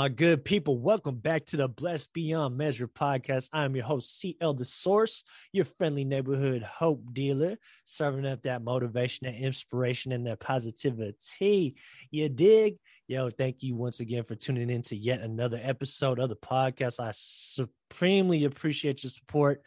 My good people, welcome back to the Blessed Beyond Measure podcast. I am your host, CL The Source, your friendly neighborhood hope dealer, serving up that motivation and inspiration and that positivity. You dig? Yo, thank you once again for tuning in to yet another episode of the podcast. I supremely appreciate your support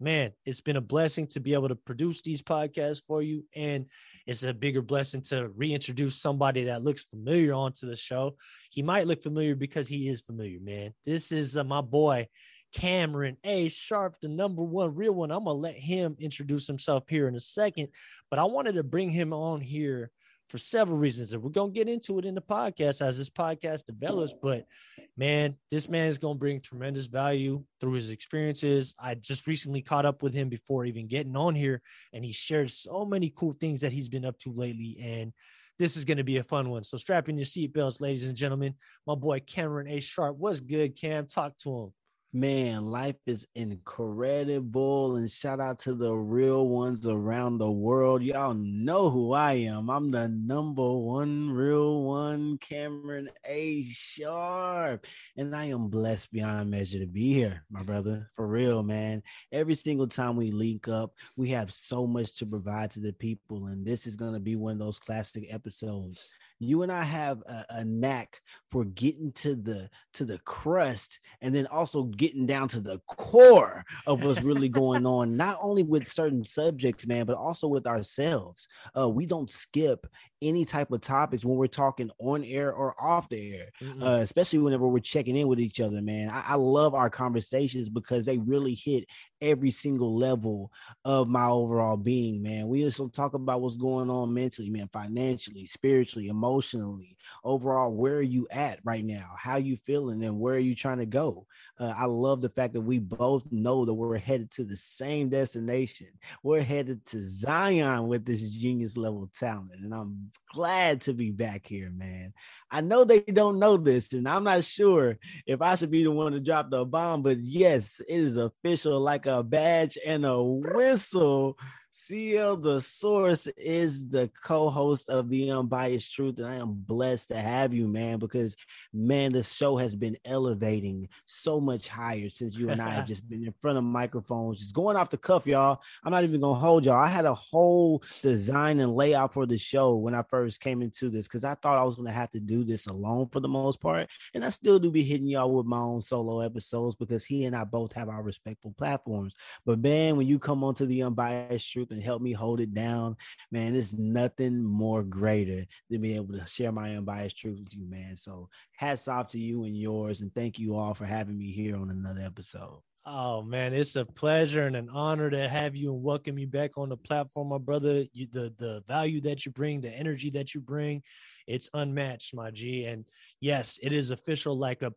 man, it's been a blessing to be able to produce these podcasts for you. And it's a bigger blessing to reintroduce somebody that looks familiar onto the show. He might look familiar because he is familiar, man. This is uh, my boy, Cameron A. Sharp, the number one real one. I'm going to let him introduce himself here in a second, but I wanted to bring him on here for several reasons. And we're going to get into it in the podcast as this podcast develops. But man, this man is going to bring tremendous value through his experiences. I just recently caught up with him before even getting on here, and he shared so many cool things that he's been up to lately. And this is going to be a fun one. So strap in your seatbelts, ladies and gentlemen. My boy Cameron A. Sharp. What's good, Cam? Talk to him man, life is incredible. And shout out to the real ones around the world. Y'all know who I am. I'm the number one real one, Cameron A. Sharp. And I am blessed beyond measure to be here, my brother. For real, man. Every single time we link up, we have so much to provide to the people. And this is going to be one of those classic episodes you and I have a, a, knack for getting to the to the crust and then also getting down to the core of what's really going on, not only with certain subjects, man, but also with ourselves. Uh, we don't skip any type of topics when we're talking on air or off the air, mm-hmm. uh, especially whenever we're checking in with each other, man. I, I love our conversations because they really hit every single level of my overall being, man. We also talk about what's going on mentally, man, financially, spiritually, emotionally, overall. Where are you at right now? How you feeling, and where are you trying to go? Uh, I love the fact that we both know that we're headed to the same destination. We're headed to Zion with this genius level talent, and I'm glad to be back here, man. I know they don't know this, and I'm not sure if I should be the one to drop the bomb, but yes, it is official like a badge and a whistle. CL the Source is the co-host of the Unbiased Truth, and I am blessed to have you, man. Because man, the show has been elevating so much higher since you and I have just been in front of microphones, just going off the cuff, y'all. I'm not even gonna hold y'all. I had a whole design and layout for the show when I first came into this because I thought I was gonna have to do this alone for the most part, and I still do be hitting y'all with my own solo episodes because he and I both have our respectful platforms. But man, when you come onto the Unbiased Truth truth and help me hold it down, man, there's nothing more greater than being able to share my unbiased truth with you, man. So hats off to you and yours, and thank you all for having me here on another episode. Oh man, it's a pleasure and an honor to have you and welcome you back on the platform, my brother. You, the the value that you bring, the energy that you bring, it's unmatched, my G. And yes, it is official, like a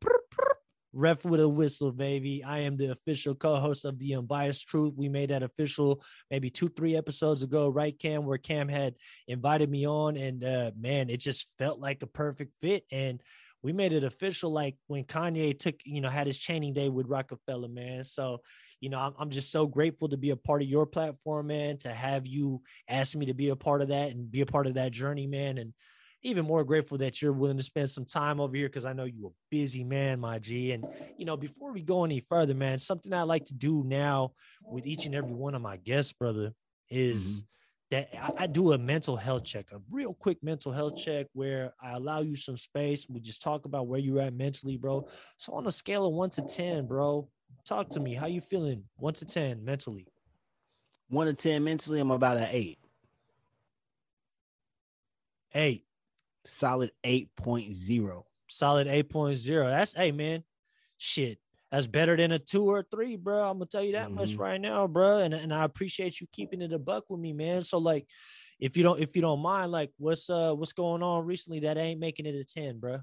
Ref with a whistle, baby. I am the official co-host of the Unbiased Truth. We made that official maybe two, three episodes ago, right, Cam? Where Cam had invited me on, and uh, man, it just felt like a perfect fit. And we made it official, like when Kanye took, you know, had his chaining day with Rockefeller, man. So, you know, I'm, I'm just so grateful to be a part of your platform, man. To have you ask me to be a part of that and be a part of that journey, man. And even more grateful that you're willing to spend some time over here because I know you're a busy man, my G. And, you know, before we go any further, man, something I like to do now with each and every one of my guests, brother, is mm-hmm. that I, do a mental health check, a real quick mental health check where I allow you some space. We just talk about where you're at mentally, bro. So on a scale of one to 10, bro, talk to me. How you feeling? One to 10 mentally. One to 10 mentally, I'm about an eight. Eight solid 8.0. Solid 8.0. That's hey man, shit. That's better than a two or three, bro. I'm gonna tell you that mm-hmm. much right now, bro. And, and I appreciate you keeping it a buck with me, man. So like if you don't if you don't mind, like what's uh what's going on recently that ain't making it a 10, bro?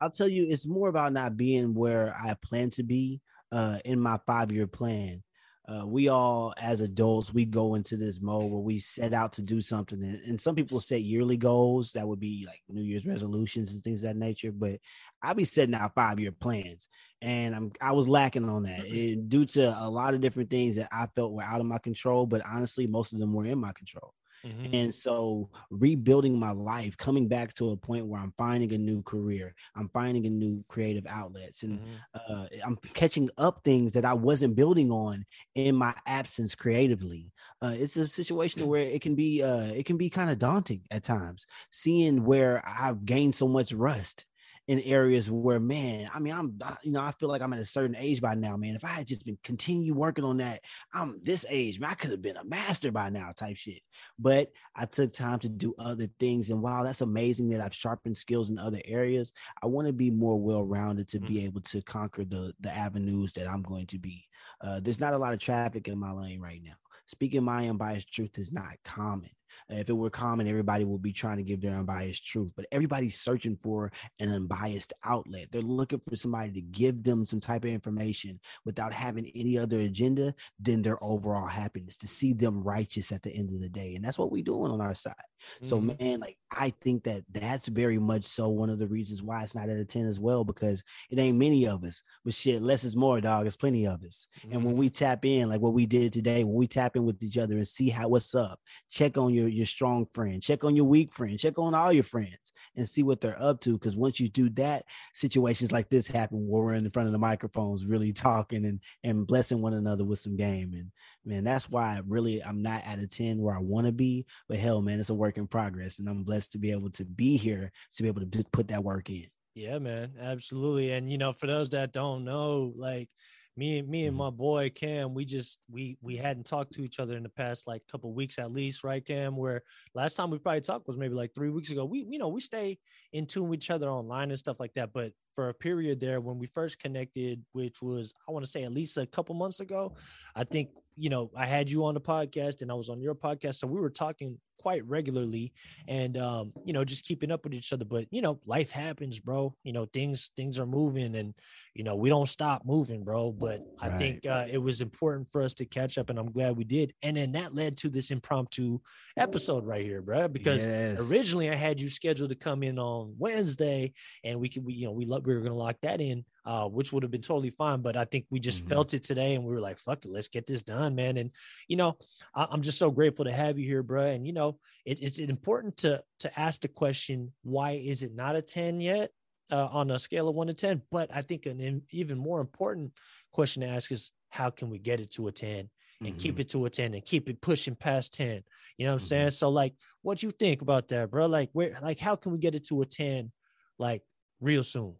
I'll tell you, it's more about not being where I plan to be uh in my five-year plan uh, we all as adults we go into this mode where we set out to do something and, and, some people set yearly goals that would be like new year's resolutions and things of that nature but i'll be setting out five year plans and i'm i was lacking on that mm-hmm. and due to a lot of different things that i felt were out of my control but honestly most of them were in my control Mm-hmm. And so rebuilding my life, coming back to a point where I'm finding a new career, I'm finding a new creative outlets, and mm-hmm. uh, I'm catching up things that I wasn't building on in my absence creatively. Uh, it's a situation where it can be uh, it can be kind of daunting at times, seeing where I've gained so much rust in areas where, man, I mean, I'm, you know, I feel like I'm at a certain age by now, man. If I had just been continue working on that, I'm this age, man, I could have been a master by now, type shit. But I took time to do other things, and while that's amazing that I've sharpened skills in other areas, I want to be more well-rounded to mm-hmm. be able to conquer the the avenues that I'm going to be. Uh, there's not a lot of traffic in my lane right now. Speaking my unbiased truth is not common. If it were common, everybody would be trying to give their unbiased truth, but everybody's searching for an unbiased outlet. They're looking for somebody to give them some type of information without having any other agenda than their overall happiness, to see them righteous at the end of the day. And that's what we're doing on our side. Mm-hmm. So, man, like I think that that's very much so one of the reasons why it's not at a 10 as well, because it ain't many of us, but shit, less is more, dog. It's plenty of us. Mm-hmm. And when mm-hmm. we tap in, like what we did today, when we tap in with each other and see how what's up, check on your your strong friend, check on your weak friend, check on all your friends and see what they're up to. Because once you do that, situations like this happen where we're in front of the microphones, really talking and and blessing one another with some game. And man, that's why I really I'm not at a 10 where I want to be. But hell, man, it's a work in progress. And I'm blessed to be able to be here to be able to put that work in. Yeah, man, absolutely. And you know, for those that don't know, like me and me and mm-hmm. my boy Cam, we just we we hadn't talked to each other in the past like couple weeks at least, right, Cam? Where last time we probably talked was maybe like three weeks ago. We you know we stay in tune with each other online and stuff like that. But for a period there when we first connected, which was I want to say at least a couple months ago, I think you know I had you on the podcast and I was on your podcast, so we were talking quite regularly and um you know just keeping up with each other but you know life happens bro you know things things are moving and you know we don't stop moving bro but i think uh, it was important for us to catch up and i'm glad we did and then that led to this impromptu episode right here bro because yes. originally i had you scheduled to come in on wednesday and we could we you know we, we were gonna lock that in uh, which would have been totally fine. But I think we just mm-hmm. felt it today and we were like, fuck it, let's get this done, man. And, you know, I, am just so grateful to have you here, bro. And, you know, it, it's important to, to ask the question, why is it not a 10 yet? Uh, on a scale of one to 10. But I think an even more important question to ask is how can we get it to a 10 and mm-hmm. keep it to a 10 and keep it pushing past 10? You know what I'm mm-hmm. saying? So, like, what you think about that, bro? Like, where, like, how can we get it to a 10 like real soon?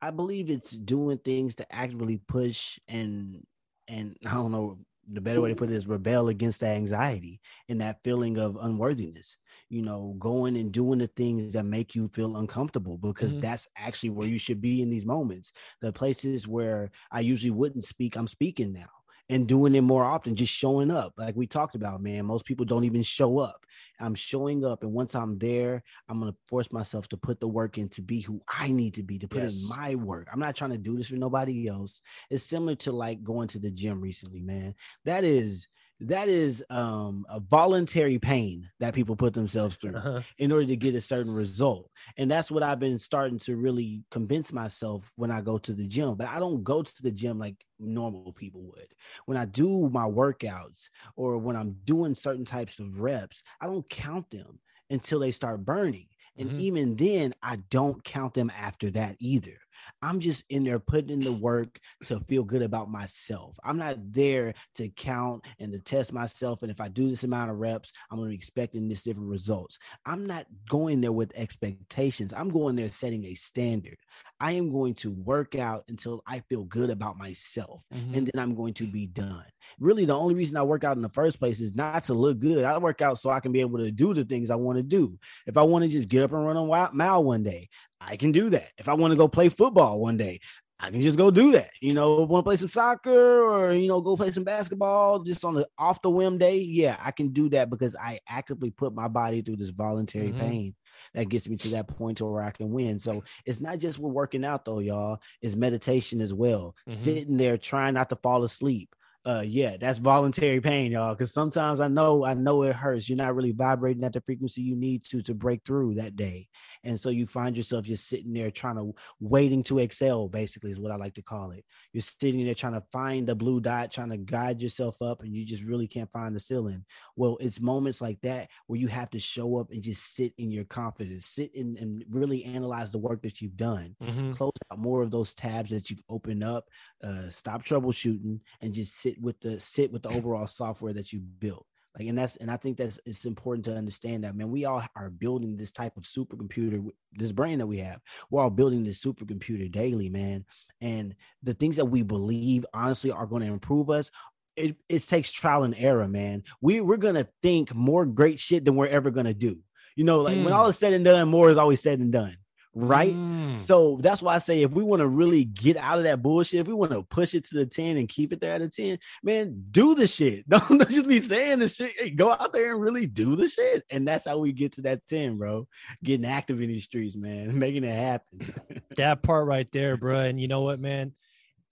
I believe it's doing things to actively push and and I don't know the better way to put it is rebel against that anxiety and that feeling of unworthiness. You know, going and doing the things that make you feel uncomfortable because mm-hmm. that's actually where you should be in these moments. The places where I usually wouldn't speak, I'm speaking now and doing it more often, just showing up. Like we talked about, man, most people don't even show up. I'm showing up, and once I'm there, I'm gonna force myself to put the work in to be who I need to be, to put yes. in my work. I'm not trying to do this for nobody else. It's similar to like going to the gym recently, man. That is that is um, a voluntary pain that people put themselves through uh-huh. in order to get a certain result. And that's what I've been starting to really convince myself when I go to the gym. But I don't go to the gym like normal people would. When I do my workouts or when I'm doing certain types of reps, I don't count them until they start burning. And mm-hmm. even then, I don't count them after that either. I'm just in there putting in the work to feel good about myself. I'm not there to count and to test myself. And if I do this amount of reps, I'm going to be expecting this different results. I'm not going there with expectations. I'm going there setting a standard. I am going to work out until I feel good about myself. Mm-hmm. And then I'm going to be done. Really, the only reason I work out in the first place is not to look good. I work out so I can be able to do the things I want to do. If I want to just get up and run a mile one day, I can do that. If I want to go play football one day, I can just go do that. You know, want to play some soccer or you know, go play some basketball just on the off the whim day. Yeah, I can do that because I actively put my body through this voluntary mm-hmm. pain that gets me to that point to where I can win. So it's not just we're working out though, y'all. It's meditation as well. Mm-hmm. Sitting there trying not to fall asleep uh yeah that's voluntary pain y'all because sometimes i know i know it hurts you're not really vibrating at the frequency you need to to break through that day and so you find yourself just sitting there trying to waiting to excel basically is what i like to call it. You're sitting there trying to find the blue dot trying to guide yourself up and you just really can't find the ceiling. Well it's moments like that where you have to show up and just sit in your confidence sit in and really analyze the work that you've done. Mm-hmm. close out more of those tabs that you've opened up uh stop troubleshooting and just sit sit with the sit with the overall software that you built like and that's and i think that's it's important to understand that man we all are building this type of supercomputer this brain that we have. We're all building this supercomputer daily man. And the things that we believe honestly are going to improve us it, it takes trial and error man. We we're gonna think more great shit than we're ever gonna do. You know like mm. when all is said and done more is always said and done right? Mm. So that's why I say if we want to really get out of that bullshit, if we want to push it to the 10 and keep it there at a 10, man, do the shit. Don't, don't just be saying the shit. Hey, go out there and really do the shit. And that's how we get to that 10, bro. Getting active in these streets, man, making it happen. that part right there, bro. And you know what, man?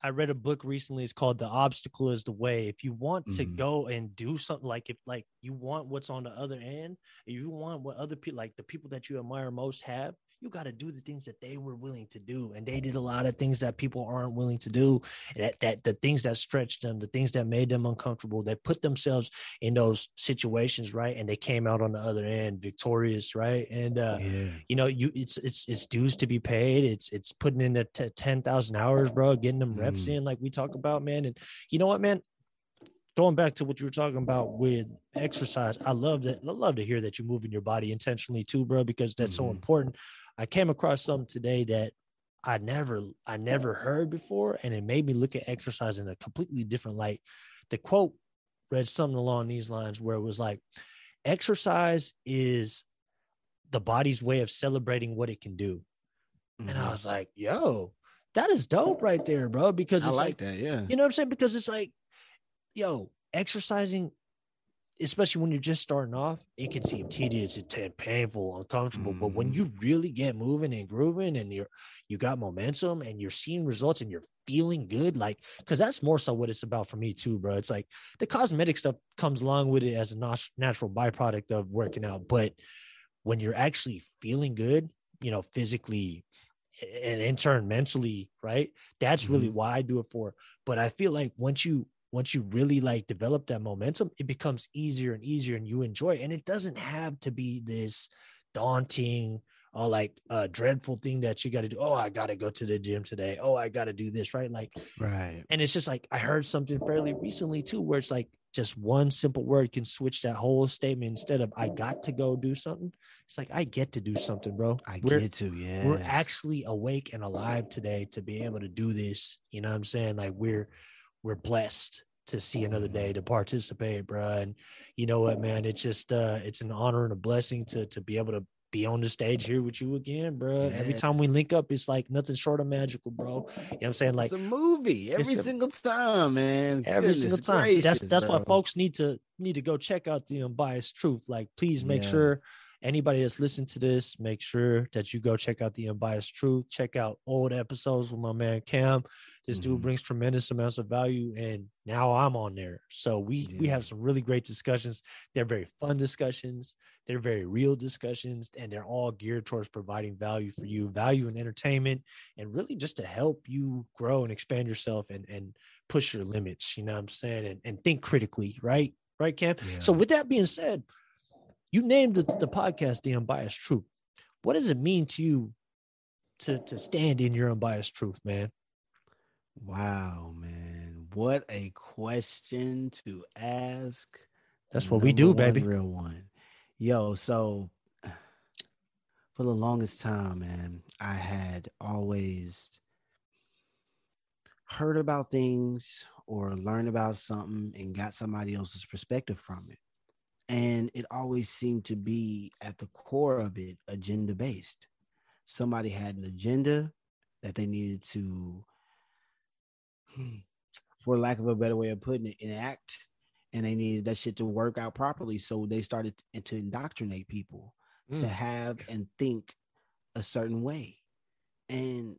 I read a book recently. It's called "The Obstacle Is the Way." If you want to mm-hmm. go and do something, like if like you want what's on the other end, if you want what other people, like the people that you admire most, have, you got to do the things that they were willing to do and they did a lot of things that people aren't willing to do that that the things that stretched them the things that made them uncomfortable they put themselves in those situations right and they came out on the other end victorious right and uh yeah. you know you it's it's it's dues to be paid it's it's putting in the t- 10,000 hours bro getting them reps mm. in like we talk about man and you know what man going back to what you were talking about with exercise, I love that. I love to hear that you're moving your body intentionally too, bro, because that's mm-hmm. so important. I came across something today that I never I never heard before, and it made me look at exercise in a completely different light. The quote read something along these lines where it was like, exercise is the body's way of celebrating what it can do. Mm-hmm. And I mm-hmm. was like, yo, that is dope right there, bro. Because it's I like, like that, yeah. You know what I'm saying? Because it's like, yo, exercising especially when you're just starting off, it can seem tedious, it's painful, uncomfortable. Mm. But when mm. you really get moving and grooving and you're you got momentum and you're seeing results and you're feeling good, like because that's more so what it's about for me too, bro. It's like the cosmetic stuff comes along with it as a natural byproduct of working out. But when you're actually feeling good, you know, physically and in turn mentally, right? That's mm-hmm. really why I do it for. But I feel like once you once you really like develop that momentum, it becomes easier and easier and you enjoy it. And it doesn't have to be this daunting or like a dreadful thing that you got to do. Oh, I got to go to the gym today. Oh, I got to do this. Right. Like, right. And it's just like, I heard something fairly recently too, where it's like just one simple word can switch that whole statement instead of I got to go do something. It's like, I get to do something, bro. I we're, get to, yeah. We're actually awake and alive today to be able to do this. You know what I'm saying? Like, we're, we're blessed to see another day to participate, bro. And you know what, man? It's just uh it's an honor and a blessing to to be able to be on the stage here with you again, bro. Yeah. Every time we link up, it's like nothing short of magical, bro. You know what I'm saying? Like it's a movie every a, single time, man. Every Goodness single time. Gracious, that's that's bro. why folks need to need to go check out the unbiased truth. Like, please make yeah. sure anybody that's listened to this, make sure that you go check out the unbiased truth. Check out old episodes with my man Cam. This mm-hmm. dude brings tremendous amounts of value, and now I'm on there. So we yeah. we have some really great discussions. They're very fun discussions. They're very real discussions, and they're all geared towards providing value for you, value and entertainment, and really just to help you grow and expand yourself and and push your limits. You know what I'm saying? And and think critically, right? Right, Cam. Yeah. So with that being said you named the, the podcast the unbiased truth. What does it mean to you to to stand in your unbiased truth man? Wow man. What a question to ask that's what we do baby. real one. Yo so for the longest time man i had always heard about things or learned about something and got somebody else's perspective from it and it always seemed to be at the core of it agenda based. Somebody had an agenda that they needed to, for lack of a better way of putting it, enact, and they needed that shit to work out properly. So they started to indoctrinate people mm. to have and think a certain way. And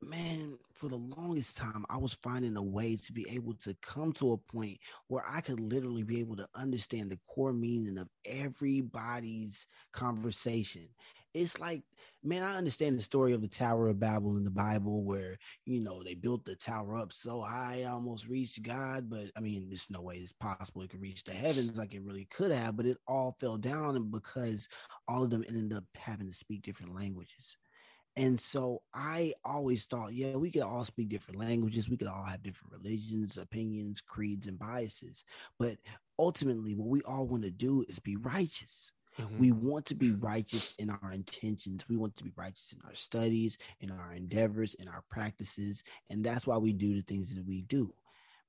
man, for the longest time, I was finding a way to be able to come to a point where I could literally be able to understand the core meaning of everybody's conversation. It's like, man, I understand the story of the Tower of Babel in the Bible where, you know, they built the tower up so high, almost reached God. But I mean, there's no way it's possible it could reach the heavens like it really could have, but it all fell down because all of them ended up having to speak different languages. And so I always thought, yeah, we could all speak different languages. We could all have different religions, opinions, creeds, and biases. But ultimately, what we all want to do is be righteous. Mm-hmm. We want to be righteous in our intentions. We want to be righteous in our studies, in our endeavors, in our practices. And that's why we do the things that we do.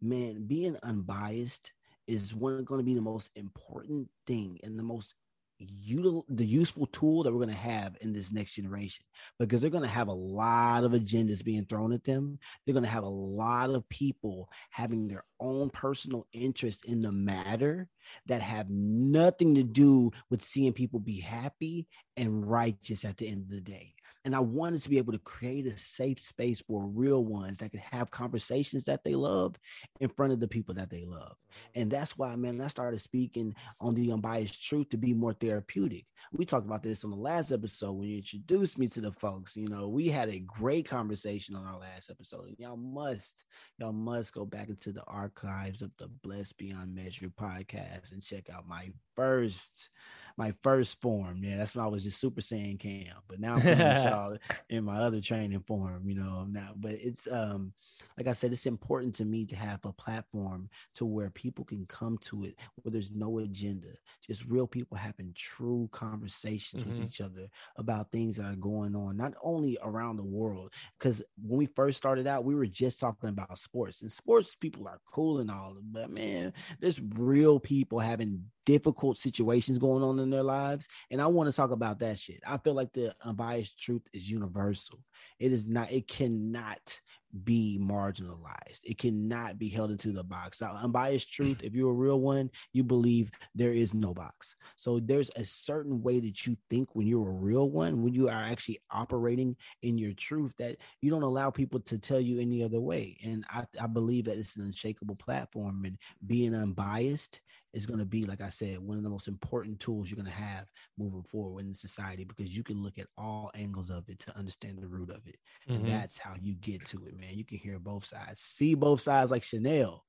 Man, being unbiased is one going to be the most important thing and the most util- the useful tool that we're going to have in this next generation because they're going to have a lot of agendas being thrown at them. They're going to have a lot of people having their own personal interest in the matter that have nothing to do with seeing people be happy and righteous at the end of the day. And I wanted to be able to create a safe space for real ones that could have conversations that they love in front of the people that they love. Mm-hmm. And that's why, man, I started speaking on the unbiased truth to be more therapeutic. We talked about this on the last episode when you introduced me to the folks. You know, we had a great conversation on our last episode. And y'all must, y'all must go back into the archives of the Blessed Beyond Measure podcast and check out my first my first form. Yeah, that's when I was just Super Saiyan Cam. But now I'm y'all in my other training form, you know. Now, but it's um, like I said, it's important to me to have a platform to where people can come to it where there's no agenda, just real people having true conversations mm-hmm. with each other about things that are going on, not only around the world. Because when we first started out, we were just talking about sports, and sports people are cool and all, but man, there's real people having difficult situations going on in their lives. And I want to talk about that shit. I feel like the unbiased truth is universal. It is not, it cannot be marginalized. It cannot be held into the box. Now, unbiased mm. truth, if you're a real one, you believe there is no box. So there's a certain way that you think when you're a real one, when you are actually operating in your truth, that you don't allow people to tell you any other way. And I, I believe that it's an unshakable platform and being unbiased is going to be, like I said, one of the most important tools you're going to have moving forward in society because you can look at all angles of it to understand the root of it. Mm-hmm. And that's how you get to it, man. You can hear both sides, see both sides like Chanel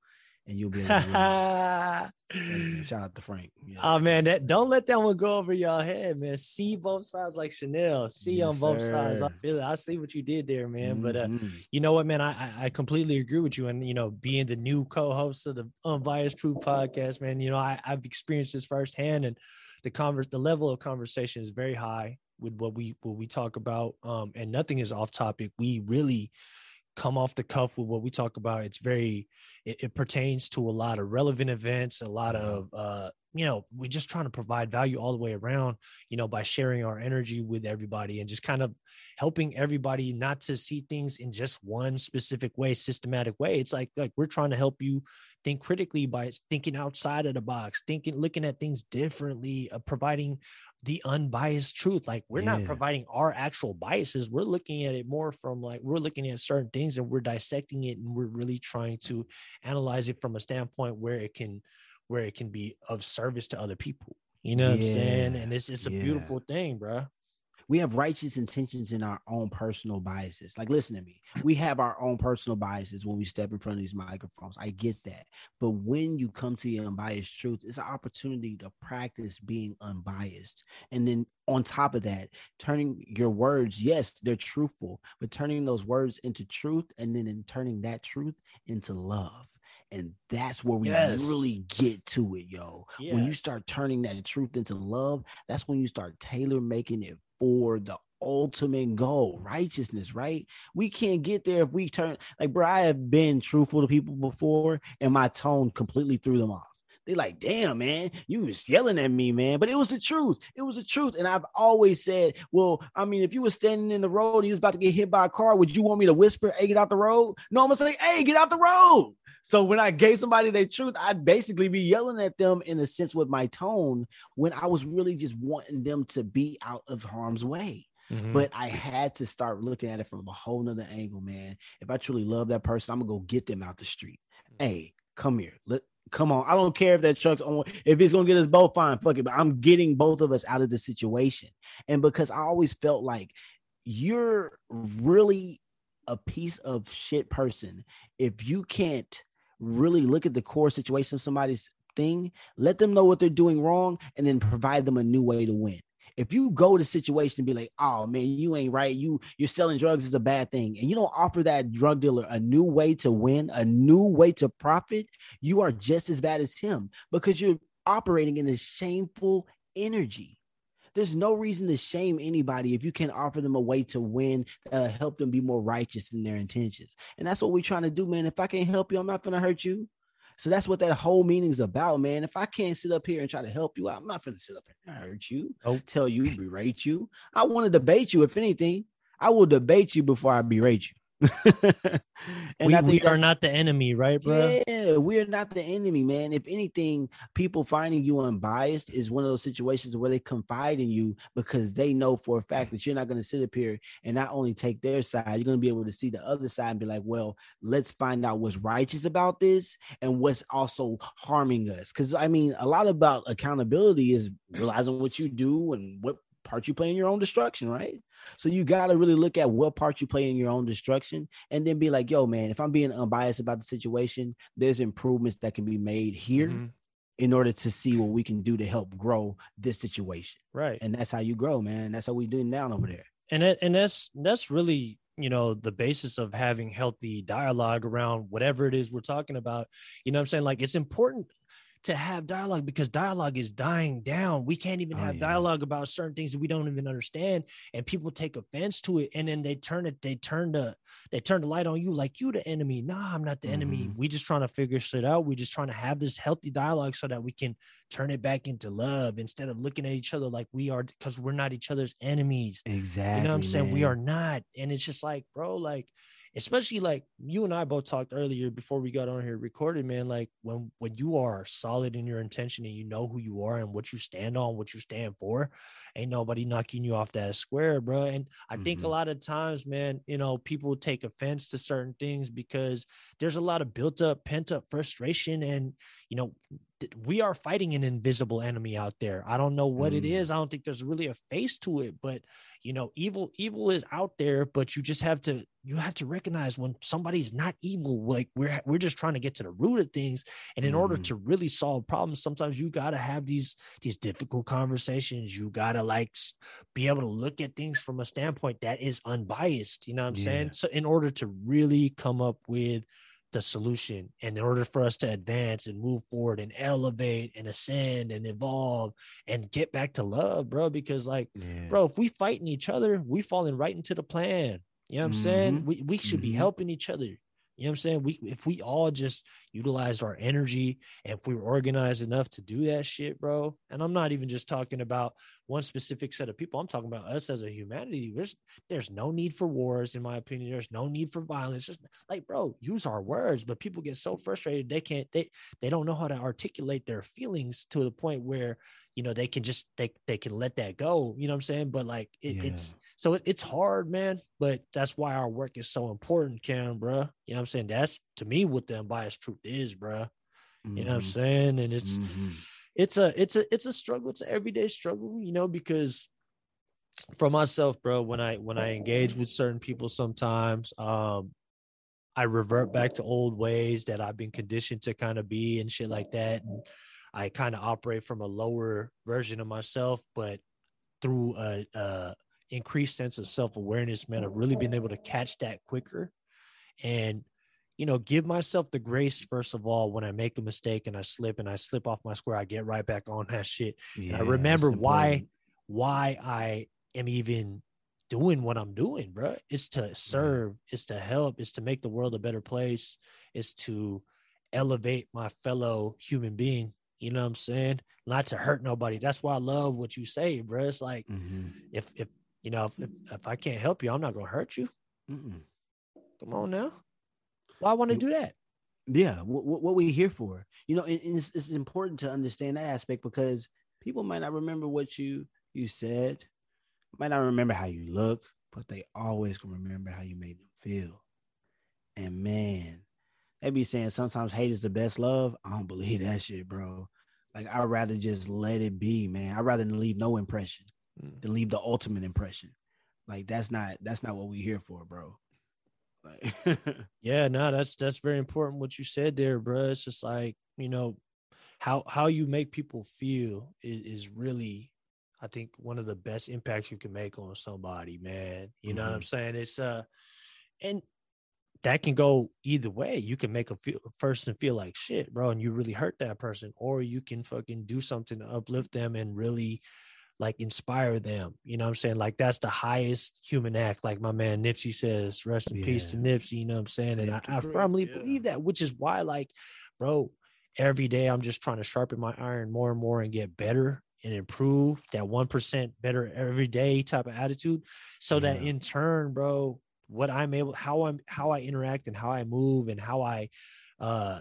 and you'll be able to shout out to Frank. Oh man, that don't let that one go over your head, man. See both sides like Chanel. See yes, on both sir. sides. I feel it. I see what you did there, man. Mm-hmm. But uh, mm-hmm. you know what, man, I I completely agree with you. And you know, being the new co-host of the Unbiased Truth podcast, man, you know, I, I've experienced this firsthand and the converse the level of conversation is very high with what we what we talk about. Um, and nothing is off topic. We really come off the cuff with what we talk about. It's very, it, it pertains to a lot of relevant events, a lot mm-hmm. of, uh, you know, we're just trying to provide value all the way around, you know, by sharing our energy with everybody and just kind of helping everybody not to see things in just one specific way, systematic way. It's like, like we're trying to help you think critically by thinking outside of the box, thinking, looking at things differently, uh, providing the unbiased truth. Like we're yeah. not providing our actual biases. We're looking at it more from like we're looking at certain things and we're dissecting it and we're really trying to analyze it from a standpoint where it can where it can be of service to other people. You know yeah. what I'm saying? And it's it's a yeah. beautiful thing, bro we have righteous intentions in our own personal biases. Like, listen to me. We have our own personal biases when we step in front of these microphones. I get that. But when you come to the unbiased truth, it's an opportunity to practice being unbiased. And then on top of that, turning your words, yes, they're truthful, but turning those words into truth and then in turning that truth into love. And that's where we yes. really get to it, yo. Yes. When you start turning that truth into love, that's when you start tailor making it for the ultimate goal righteousness right we can't get there if we turn like bro i have been truthful to people before and my tone completely threw them off they like damn man you was yelling at me man but it was the truth it was the truth and i've always said well i mean if you were standing in the road and you was about to get hit by a car would you want me to whisper hey get out the road no i'm gonna say hey get out the road so when I gave somebody their truth, I'd basically be yelling at them in a sense with my tone when I was really just wanting them to be out of harm's way. Mm-hmm. But I had to start looking at it from a whole nother angle, man. If I truly love that person, I'm gonna go get them out the street. Mm-hmm. Hey, come here. Let come on. I don't care if that truck's on if it's gonna get us both fine, fuck it. But I'm getting both of us out of the situation. And because I always felt like you're really a piece of shit person if you can't really look at the core situation of somebody's thing, let them know what they're doing wrong, and then provide them a new way to win. If you go to situation and be like, "Oh man, you ain't right. You you're selling drugs is a bad thing," and you don't offer that drug dealer a new way to win, a new way to profit, you are just as bad as him because you're operating in a shameful energy. There's no reason to shame anybody if you can offer them a way to win, uh, help them be more righteous in their intentions. And that's what we're trying to do, man. If I can't help you, I'm not going to hurt you. So that's what that whole meaning is about, man. If I can't sit up here and try to help you out, I'm not going to sit up here and hurt you, nope. tell you, berate you. I want to debate you. If anything, I will debate you before I berate you. and we, we are not the enemy, right, bro? Yeah, we're not the enemy, man. If anything, people finding you unbiased is one of those situations where they confide in you because they know for a fact that you're not going to sit up here and not only take their side, you're going to be able to see the other side and be like, well, let's find out what's righteous about this and what's also harming us. Because I mean, a lot about accountability is realizing what you do and what part you play in your own destruction, right? So you got to really look at what part you play in your own destruction and then be like, yo, man, if I'm being unbiased about the situation, there's improvements that can be made here mm-hmm. in order to see what we can do to help grow this situation. Right. And that's how you grow, man. That's how we doing down over there. And it, and that's that's really you know the basis of having healthy dialogue around whatever it is we're talking about you know i'm saying like it's important to have dialogue because dialogue is dying down. We can't even oh, have yeah. dialogue about certain things that we don't even understand, and people take offense to it, and then they turn it, they turn the, they turn the light on you like you the enemy. Nah, I'm not the mm-hmm. enemy. We just trying to figure shit out. We just trying to have this healthy dialogue so that we can turn it back into love instead of looking at each other like we are because we're not each other's enemies. Exactly. You know what I'm saying? Man. We are not, and it's just like, bro, like especially like you and I both talked earlier before we got on here recorded, man. Like when when you are solid in your intention and you know who you are and what you stand on, what you stand for, ain't nobody knocking you off that square, bro. And I mm-hmm. think a mm-hmm. lot of times, man, you know, people take offense to certain things because there's a lot of built up, pent up frustration, and you know, we are fighting an invisible enemy out there. I don't know what mm. it is. I don't think there's really a face to it, but you know, evil evil is out there, but you just have to you have to recognize when somebody's not evil like we're we're just trying to get to the root of things and in mm. order to really solve problems sometimes you got to have these these difficult conversations you got to like be able to look at things from a standpoint that is unbiased you know what i'm yeah. saying so in order to really come up with the solution. And in order for us to advance and move forward and elevate and ascend and evolve and get back to love, bro, because like, yeah. bro, if we fighting each other, we falling right into the plan. You know what I'm mm-hmm. saying? We, we should mm-hmm. be helping each other. You know what I'm saying? We if we all just utilized our energy and if we were organized enough to do that shit, bro. And I'm not even just talking about one specific set of people. I'm talking about us as a humanity. There's there's no need for wars, in my opinion. There's no need for violence. Just like, bro, use our words. But people get so frustrated they can't they they don't know how to articulate their feelings to the point where you know they can just they they can let that go you know what i'm saying but like it, yeah. it's so it, it's hard man but that's why our work is so important cam bro you know what i'm saying that's to me what the unbiased truth is bro mm-hmm. you know what i'm mm-hmm. saying and it's mm-hmm. it's a it's a it's a struggle it's an everyday struggle you know because for myself bro when i when i engage with certain people sometimes um i revert back to old ways that i've been conditioned to kind of be and shit like that and I kind of operate from a lower version of myself, but through a, a increased sense of self awareness, man, I've really been able to catch that quicker, and you know, give myself the grace first of all when I make a mistake and I slip and I slip off my square, I get right back on that shit. Yeah, I remember why why I am even doing what I'm doing, bro. It's to serve, yeah. it's to help, it's to make the world a better place, it's to elevate my fellow human being you know what I'm saying? Not to hurt nobody. That's why I love what you say, bro. It's like mm-hmm. if if you know if, if, if I can't help you, I'm not gonna hurt you. Mm-mm. Come on now. Why I want to do that? Yeah, what, what we here for? You know, and it's, it's important to understand that aspect because people might not remember what you you said, might not remember how you look, but they always can remember how you made them feel. And man, they be saying sometimes hate is the best love. I don't believe that shit, bro. Like I'd rather just let it be, man. I'd rather leave no impression mm. than leave the ultimate impression. Like that's not that's not what we here for, bro. Like yeah, no, that's that's very important what you said there, bro. It's just like, you know, how how you make people feel is, is really I think one of the best impacts you can make on somebody, man. You know mm-hmm. what I'm mm-hmm. saying? It's uh and that can go either way. You can make a, feel, a person feel like shit, bro, and you really hurt that person, or you can fucking do something to uplift them and really like inspire them. You know what I'm saying? Like that's the highest human act. Like my man Nipsey says, rest in yeah. peace to Nipsey. You know what I'm saying? And I, I, firmly yeah. believe that, which is why, like, bro, every day I'm just trying to sharpen my iron more and more and get better and improve that 1% better every day type of attitude. So yeah. that in turn, bro, what I'm able, how I'm, how I interact and how I move and how I, uh,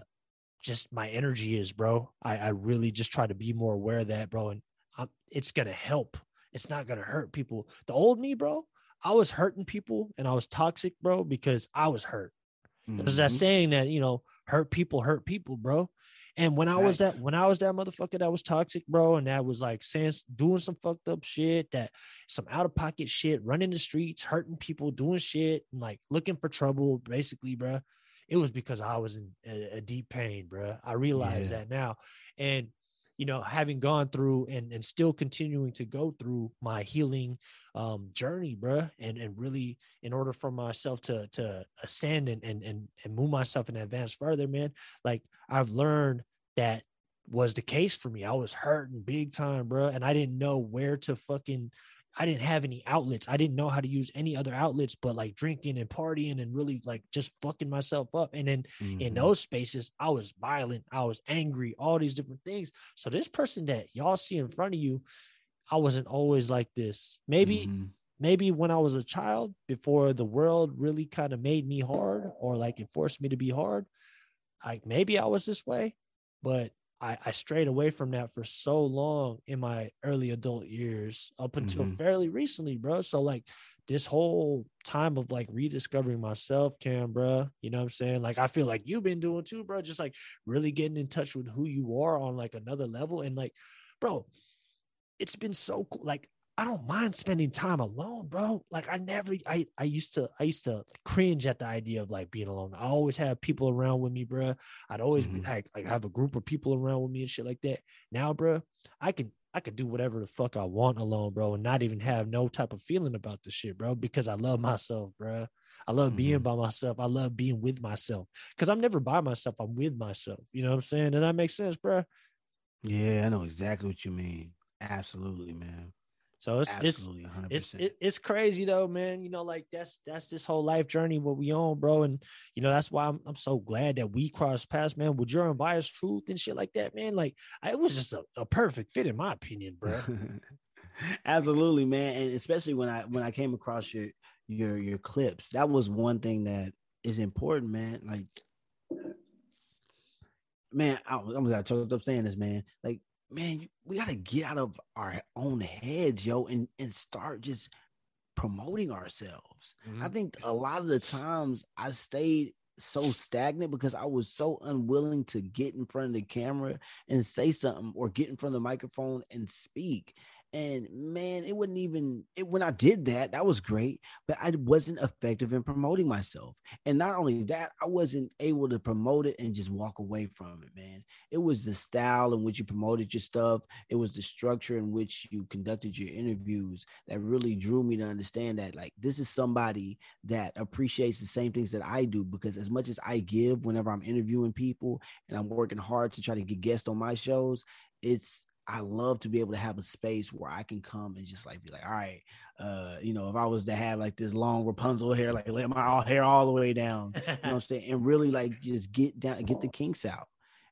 just my energy is, bro. I, I really just try to be more aware of that, bro. And I'm, it's gonna help. It's not gonna hurt people. The old me, bro, I was hurting people and I was toxic, bro, because I was hurt. Mm-hmm. There's that saying that you know, hurt people hurt people, bro. And when I was that when I was that motherfucker that was toxic, bro, and that was like saying doing some fucked up shit, that some out of pocket shit, running the streets, hurting people, doing shit, and like looking for trouble, basically, bro. It was because I was in a, a deep pain, bro. I realize yeah. that now, and you know, having gone through and and still continuing to go through my healing um journey, bro, and and really in order for myself to to ascend and and and, and move myself and advance further, man. Like I've learned that was the case for me. I was hurting big time, bro, and I didn't know where to fucking. I didn't have any outlets. I didn't know how to use any other outlets but like drinking and partying and really like just fucking myself up. And then mm-hmm. in those spaces, I was violent, I was angry, all these different things. So this person that y'all see in front of you, I wasn't always like this. Maybe mm-hmm. maybe when I was a child before the world really kind of made me hard or like it forced me to be hard, like maybe I was this way, but I, I strayed away from that for so long in my early adult years up until mm-hmm. fairly recently, bro. So like this whole time of like rediscovering myself, Cam, bro. You know what I'm saying? Like I feel like you've been doing too, bro. Just like really getting in touch with who you are on like another level. And like, bro, it's been so cool. Like I don't mind spending time alone, bro. Like I never, I, I used to, I used to cringe at the idea of like being alone. I always have people around with me, bro. I'd always mm-hmm. be like, like have a group of people around with me and shit like that. Now, bro, I can, I could do whatever the fuck I want alone, bro, and not even have no type of feeling about the shit, bro, because I love myself, bro. I love being mm-hmm. by myself. I love being with myself because I'm never by myself. I'm with myself. You know what I'm saying? And that makes sense, bro. Yeah, I know exactly what you mean. Absolutely, man. So it's Absolutely, it's 100%. it's it's crazy though, man. You know, like that's that's this whole life journey what we on, bro. And you know that's why I'm I'm so glad that we crossed paths, man. With your unbiased truth and shit like that, man. Like I, it was just a, a perfect fit in my opinion, bro. Absolutely, man. And especially when I when I came across your your your clips, that was one thing that is important, man. Like, man, I, I'm gonna choke up saying this, man. Like man, we got to get out of our own heads, yo, and and start just promoting ourselves. Mm-hmm. I think a lot of the times I stayed so stagnant because I was so unwilling to get in front of the camera and say something or get in front of the microphone and speak. And man, it wouldn't even it, when I did that, that was great, but I wasn't effective in promoting myself. And not only that, I wasn't able to promote it and just walk away from it, man. It was the style in which you promoted your stuff, it was the structure in which you conducted your interviews that really drew me to understand that, like, this is somebody that appreciates the same things that I do. Because as much as I give whenever I'm interviewing people and I'm working hard to try to get guests on my shows, it's I love to be able to have a space where I can come and just like be like, all right, uh, you know, if I was to have like this long Rapunzel hair, like let my hair all the way down, you know what I'm saying, and really like just get down, get the kinks out.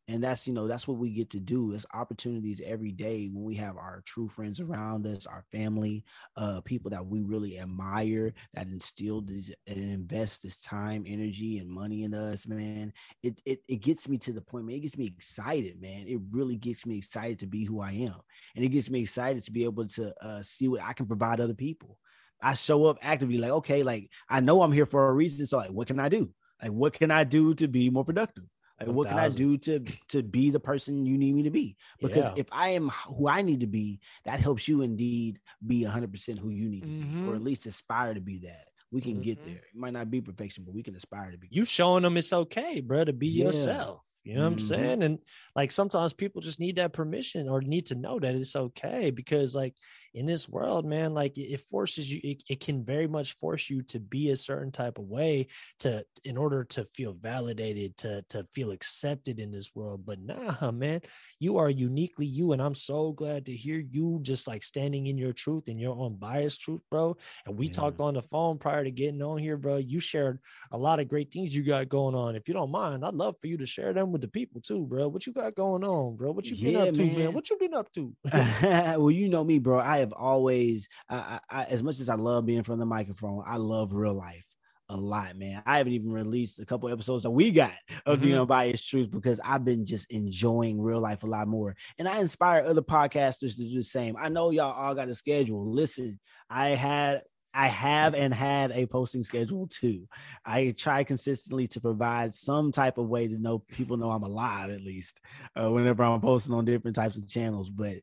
And that's you know that's what we get to do. It's opportunities every day when we have our true friends around us our family uh people that we really admire that instill this and invest this time energy and money in us man. It, it it gets me to the point man it gets me excited man. It really gets me excited to be who i am. And it gets me excited to be able to uh see what i can provide other people. I show up actively like okay like i know i'm here for a reason so like what can i do? Like what can i do to be more productive like, what can I do to to be the person you need me to be? Because yeah. if I am who I need to be, that helps you indeed be 100% who you need to mm-hmm. be, or at least aspire to be that. We can mm-hmm. get there. It might not be perfection, but we can aspire to be. You showing them it's okay, bro, to be yeah. yourself. You know what mm-hmm. I'm saying? And like sometimes people just need that permission or need to know that it's okay because like in this world, man, like it forces you, it, it can very much force you to be a certain type of way to in order to feel validated, to to feel accepted in this world. But nah, man, you are uniquely you. And I'm so glad to hear you just like standing in your truth and your unbiased truth, bro. And we yeah. talked on the phone prior to getting on here, bro. You shared a lot of great things you got going on. If you don't mind, I'd love for you to share them with the people too, bro. What you got going on, bro? What you been yeah, up to, man. man? What you been up to? well, you know me, bro. I have always, I, I, as much as I love being from the microphone, I love real life a lot, man. I haven't even released a couple episodes that we got of mm-hmm. the unbiased truth because I've been just enjoying real life a lot more. And I inspire other podcasters to do the same. I know y'all all got a schedule. Listen, I had I have and had a posting schedule too. I try consistently to provide some type of way to know people know I'm alive at least uh, whenever I'm posting on different types of channels. But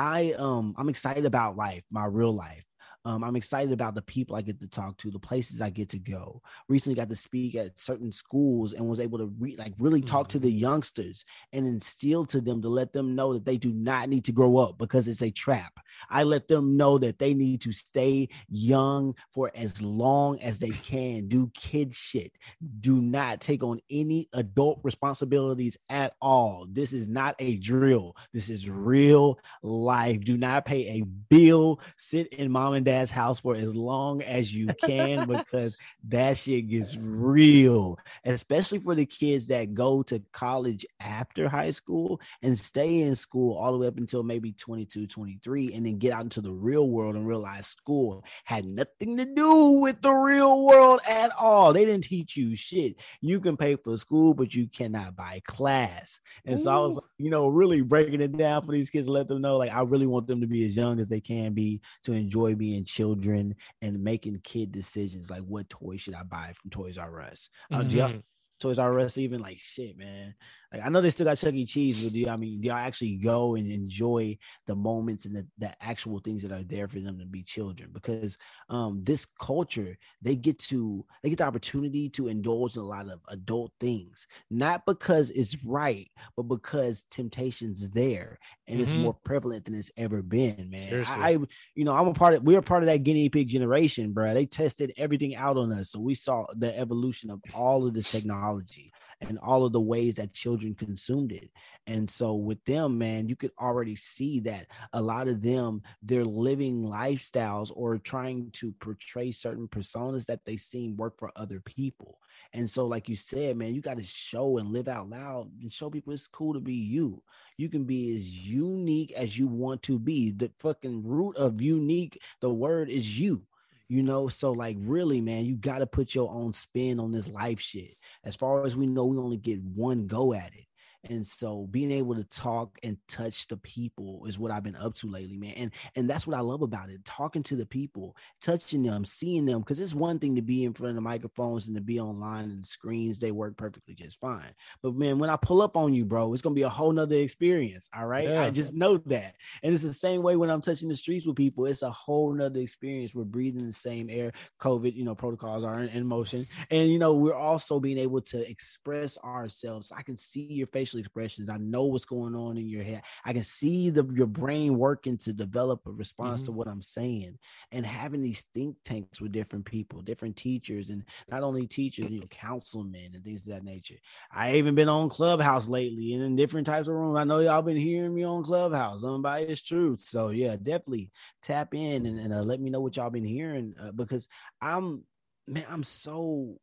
I um I'm excited about life, my real life. Um, I'm excited about the people I get to talk to, the places I get to go. Recently, got to speak at certain schools and was able to re- like really talk mm-hmm. to the youngsters and instill to them to let them know that they do not need to grow up because it's a trap. I let them know that they need to stay young for as long as they can. Do kid shit. Do not take on any adult responsibilities at all. This is not a drill. This is real life. Do not pay a bill. Sit in mom and dad's house for as long as you can because that shit gets real, especially for the kids that go to college after high school and stay in school all the way up until maybe 22, 23, and then get out into the real world and realize school had nothing to do with the real world at all. They didn't teach you shit. You can pay for school, but you cannot buy class. And Ooh. so I was, you know, really breaking it down for these kids, let them know like I really want them to be as young as they can be to enjoy being children and making kid decisions like what toy should I buy from Toys R Us. Uh, mm-hmm. Toys R Us even like shit, man. Like I know they still got Chuck E. Cheese, but do I mean do y'all actually go and enjoy the moments and the, the actual things that are there for them to be children? Because um this culture they get to they get the opportunity to indulge in a lot of adult things, not because it's right, but because temptation's there and mm-hmm. it's more prevalent than it's ever been, man. I, I, you know I'm a part of we're a part of that guinea pig generation, bro. They tested everything out on us, so we saw the evolution of all of this technology and all of the ways that children consumed it. And so with them, man, you could already see that a lot of them, they're living lifestyles or trying to portray certain personas that they seen work for other people. And so, like you said, man, you got to show and live out loud and show people it's cool to be you. You can be as unique as you want to be. The fucking root of unique, the word is you you know? So like really man you got to put your own spin on this life shit. As far as we know we only get one go at it and so being able to talk and touch the people is what I've been up to lately, man. And and that's what I love about it. Talking to the people, touching them, seeing them. Cause it's one thing to be in front of the microphones and to be online and the screens, they work perfectly just fine. But man, when I pull up on you, bro, it's gonna be a whole nother experience. All right. Yeah. I just know that. And it's the same way when I'm touching the streets with people, it's a whole nother experience. We're breathing the same air. COVID, you know, protocols are in, in motion. And you know, we're also being able to express ourselves. I can see your face facial expressions. I know what's going on in your head. I can see the your brain working to develop a response mm-hmm. to what I'm saying. And having these think tanks with different people, different teachers, and not only teachers, you know, councilmen and things of that nature. I even been on Clubhouse lately and in different types of rooms. I know y'all been hearing me on Clubhouse, unbiased truth. So yeah, definitely tap in and, and uh, let me know what y'all been hearing uh, because I'm man, I'm so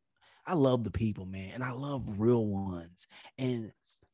I love the people, man, and I love real ones. And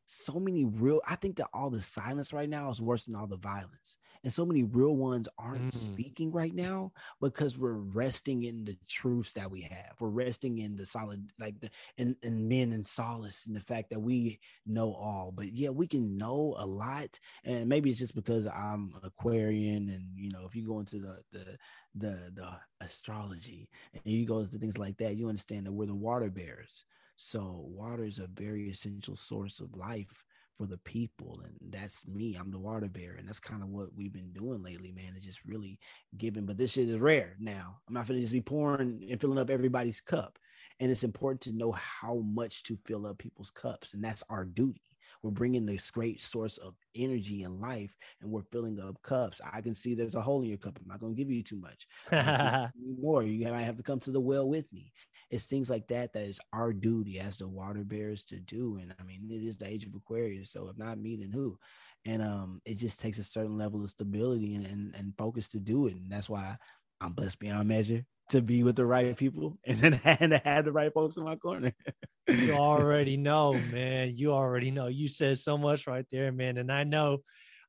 so many real i think that all the silence right now is worse than all the violence. And so many real ones aren't mm. speaking right now because we're resting in the truths that we have. We're resting in the solid like the and, and men in solace in the fact that we know all. But yeah we can know a lot. And maybe it's just because i'm aquarian and you know if you go into the the the, the astrology and you go into things like that you understand that we're the water bearers so water is a very essential source of life for the people. And that's me. I'm the water bearer. And that's kind of what we've been doing lately, man. It's just really giving. But this shit is rare now. I'm not gonna just be pouring and filling up everybody's cup. And it's important to know how much to fill up people's cups. And that's our duty. We're bringing this great source of energy and life, and we're filling up cups. I can see there's a hole in your cup. I'm not going to give you too much. more. You might have to come to the well with me it's things like that that is our duty as the water bearers to do. And I mean, it is the age of Aquarius, so if not me, then who? And um, it just takes a certain level of stability and, and, and focus to do it. And that's why I'm blessed beyond measure to be with the right people and then and to have the right folks in my corner. you already know, man. You already know. You said so much right there, man. And I know,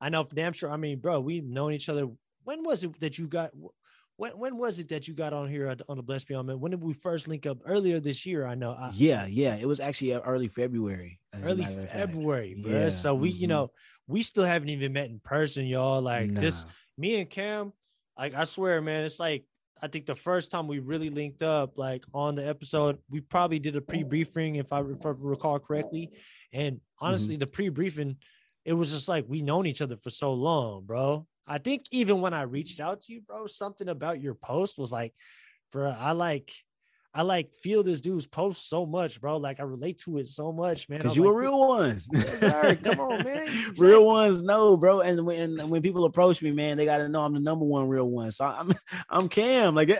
I know for damn sure. I mean, bro, we've known each other. When was it that you got? When when was it that you got on here on the Blessed Beyond Man? When did we first link up? Earlier this year, I know. I, yeah, yeah, it was actually early February. Early February, bro. Yeah. So we, mm-hmm. you know, we still haven't even met in person, y'all. Like nah. this, me and Cam, like I swear, man, it's like I think the first time we really linked up, like on the episode, we probably did a pre-briefing, if I, if I recall correctly. And honestly, mm-hmm. the pre-briefing, it was just like we known each other for so long, bro. I think even when I reached out to you, bro, something about your post was like, bro, I like I like feel this dude's post so much, bro. Like I relate to it so much, man. Because you like, a real one. yes, Come on, man. Real ones know, bro. And when when people approach me, man, they gotta know I'm the number one real one. So I'm I'm Cam. Like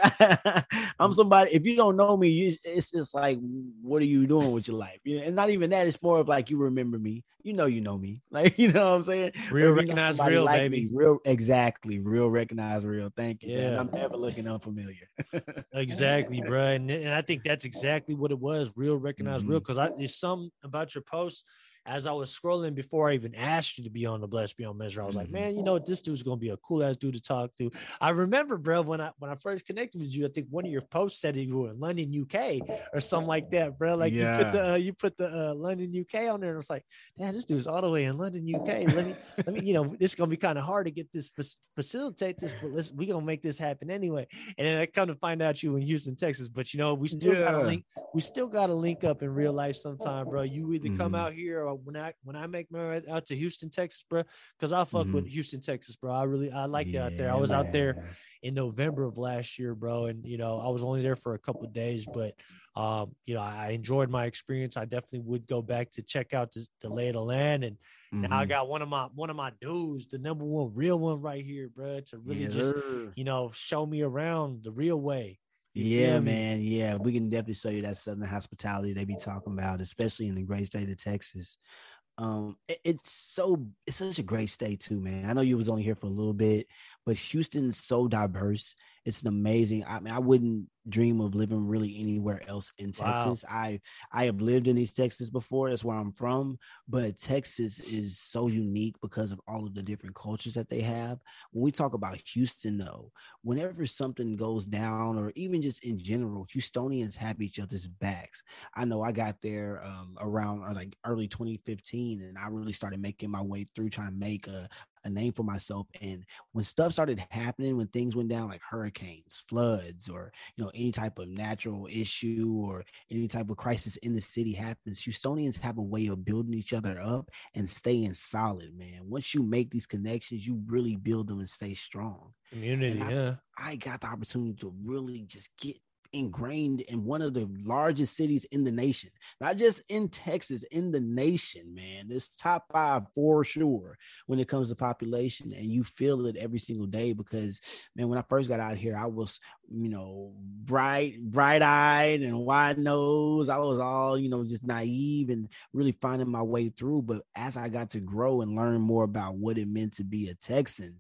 I'm mm. somebody. If you don't know me, you, it's just like, what are you doing with your life? And not even that. It's more of like you remember me you know you know me. Like, you know what I'm saying? Real recognize real, like baby. Me, real exactly. Real recognize real. Thank you. Yeah. Man. I'm never looking unfamiliar. exactly, bro. And, and I think that's exactly what it was. Real recognize mm-hmm. real. Cause I there's some about your post as I was scrolling before I even asked you to be on the Blessed Beyond Measure, I was like, mm-hmm. man, you know what? This dude's gonna be a cool ass dude to talk to. I remember, bro, when I when I first connected with you, I think one of your posts said you were in London, UK, or something like that, bro. Like yeah. you put the uh, you put the uh, London, UK on there, and I was like, damn, this dude's all the way in London, UK. Let me let me, you know, this is gonna be kind of hard to get this facilitate this, but let's we gonna make this happen anyway. And then I come to find out you in Houston, Texas, but you know, we still yeah. gotta link, we still gotta link up in real life sometime, bro. You either mm-hmm. come out here or when I when I make my out to Houston, Texas, bro. Because I fuck mm-hmm. with Houston, Texas, bro. I really I like yeah, it out there. I was man. out there in November of last year, bro, and you know I was only there for a couple days, but um, you know I enjoyed my experience. I definitely would go back to check out the, the lay of the land, and mm-hmm. now I mm-hmm. got one of my one of my dudes, the number one real one right here, bro, to really yeah. just you know show me around the real way. Yeah, man. Yeah, we can definitely show you that southern hospitality they be talking about, especially in the great state of Texas. Um, it, it's so it's such a great state too, man. I know you was only here for a little bit, but Houston's so diverse it's an amazing. I mean, I wouldn't dream of living really anywhere else in Texas. Wow. I I have lived in East Texas before. That's where I'm from. But Texas is so unique because of all of the different cultures that they have. When we talk about Houston, though, whenever something goes down, or even just in general, Houstonians have each other's backs. I know I got there um, around uh, like early 2015, and I really started making my way through trying to make a, a name for myself. And when stuff started happening, when things went down like hurricanes, floods, or you know, any type of natural issue or any type of crisis in the city happens, Houstonians have a way of building each other up and staying solid, man. Once you make these connections, you really build them and stay strong. Community, I, yeah. I got the opportunity to really just get ingrained in one of the largest cities in the nation, not just in Texas, in the nation, man. This top five for sure when it comes to population, and you feel it every single day because, man, when I first got out here, I was, you know, bright, bright eyed and wide nose. I was all, you know, just naive and really finding my way through. But as I got to grow and learn more about what it meant to be a Texan,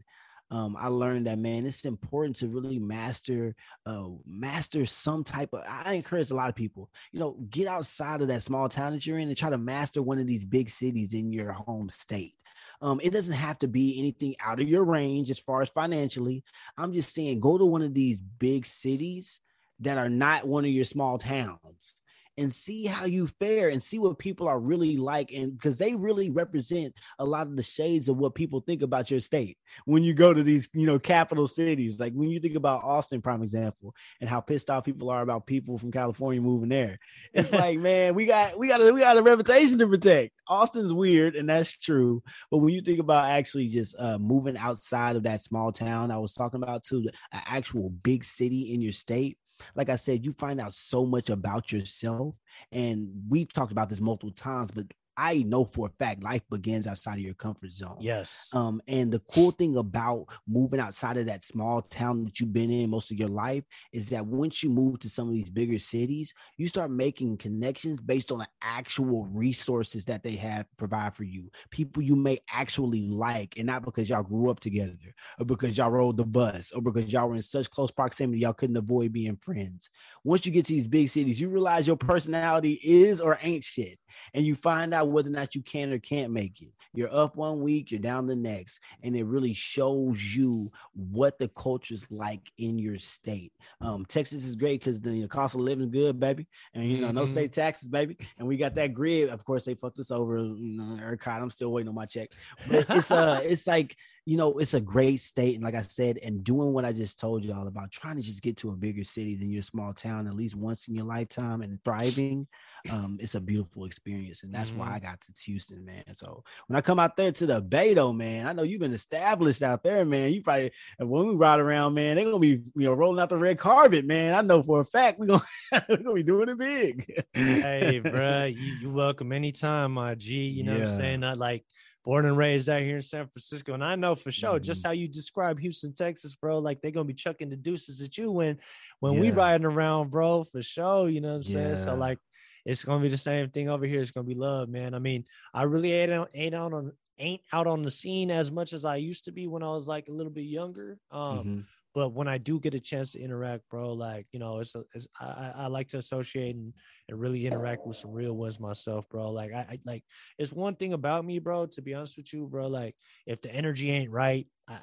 um, I learned that man, it's important to really master, uh, master some type of. I encourage a lot of people, you know, get outside of that small town that you're in and try to master one of these big cities in your home state. Um, it doesn't have to be anything out of your range as far as financially. I'm just saying, go to one of these big cities that are not one of your small towns and see how you fare and see what people are really like and because they really represent a lot of the shades of what people think about your state. When you go to these you know capital cities like when you think about austin prime example and how pissed off people are about people from california moving there it's like man we got we got a we got a reputation to protect. Austin's weird and that's true but when you think about actually just uh, moving outside of that small town i was talking about to an actual big city in your state like I said, you find out so much about yourself. And we've talked about this multiple times, but I know for a fact life begins outside of your comfort zone. Yes. Um, and the cool thing about moving outside of that small town that you've been in most of your life is that once you move to some of these bigger cities, you start making connections based on the actual resources that they have provide for you. People you may actually like, and not because y'all grew up together or because y'all rode the bus or because y'all were in such close proximity y'all couldn't avoid being friends. Once you get to these big cities, you realize your personality is or ain't shit and you find out whether or not you can or can't make it. You're up one week, you're down the next, and it really shows you what the culture's like in your state. Um, Texas is great because the, the, cost of living is good, baby, and you know mm-hmm. no state taxes, baby, and we got that grid. Of course, they fucked us over. You know, ERCOT, I'm still waiting on my check, but it's uh, it's like you know, it's a great state. And like I said, and doing what I just told you all about trying to just get to a bigger city than your small town at least once in your lifetime and thriving, um, it's a beautiful experience. And that's mm-hmm. why I got to Houston, man. So when I come out there to the Bay, though, man, I know you've been established out there, man. You probably, when we ride around, man, they're going to be, you know, rolling out the red carpet, man. I know for a fact we're going gonna be doing it big. hey, bro, you, you welcome anytime, my G. You know yeah. what I'm saying? Not like, born and raised out here in San Francisco. And I know for sure, mm-hmm. just how you describe Houston, Texas, bro, like they're gonna be chucking the deuces at you when when yeah. we riding around, bro, for sure. You know what I'm saying? Yeah. So like it's gonna be the same thing over here. It's gonna be love, man. I mean, I really ain't out, ain't out on ain't out on the scene as much as I used to be when I was like a little bit younger. Um, mm-hmm but when I do get a chance to interact, bro, like you know, it's, a, it's I, I like to associate and, and really interact with some real ones myself, bro. Like I, I like it's one thing about me, bro. To be honest with you, bro, like if the energy ain't right, I,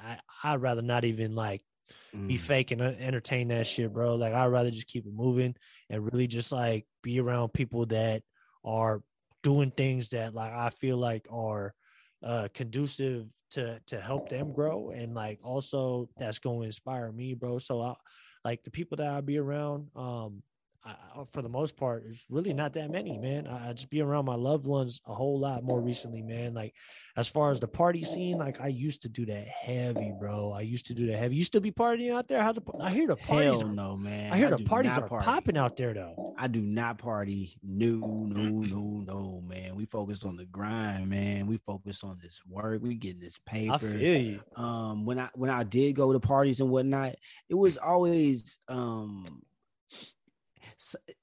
I I'd rather not even like mm. be fake and entertain that shit, bro. Like I'd rather just keep it moving and really just like be around people that are doing things that like I feel like are uh conducive to to help them grow and like also that's going to inspire me bro. So i like the people that i'll be around um I, for the most part, it's really not that many, man. I, I, just be around my loved ones a whole lot more recently, man. Like as far as the party scene, like I used to do that heavy, bro. I used to do that heavy. You still be partying out there? How the I hear the parties? Hell are, no, man. I hear I the parties are party. popping out there, though. I do not party. No, no, no, no, man. We focus on the grind, man. We focus on this work. We getting this paper. I feel you. Um, when I when I did go to parties and whatnot, it was always um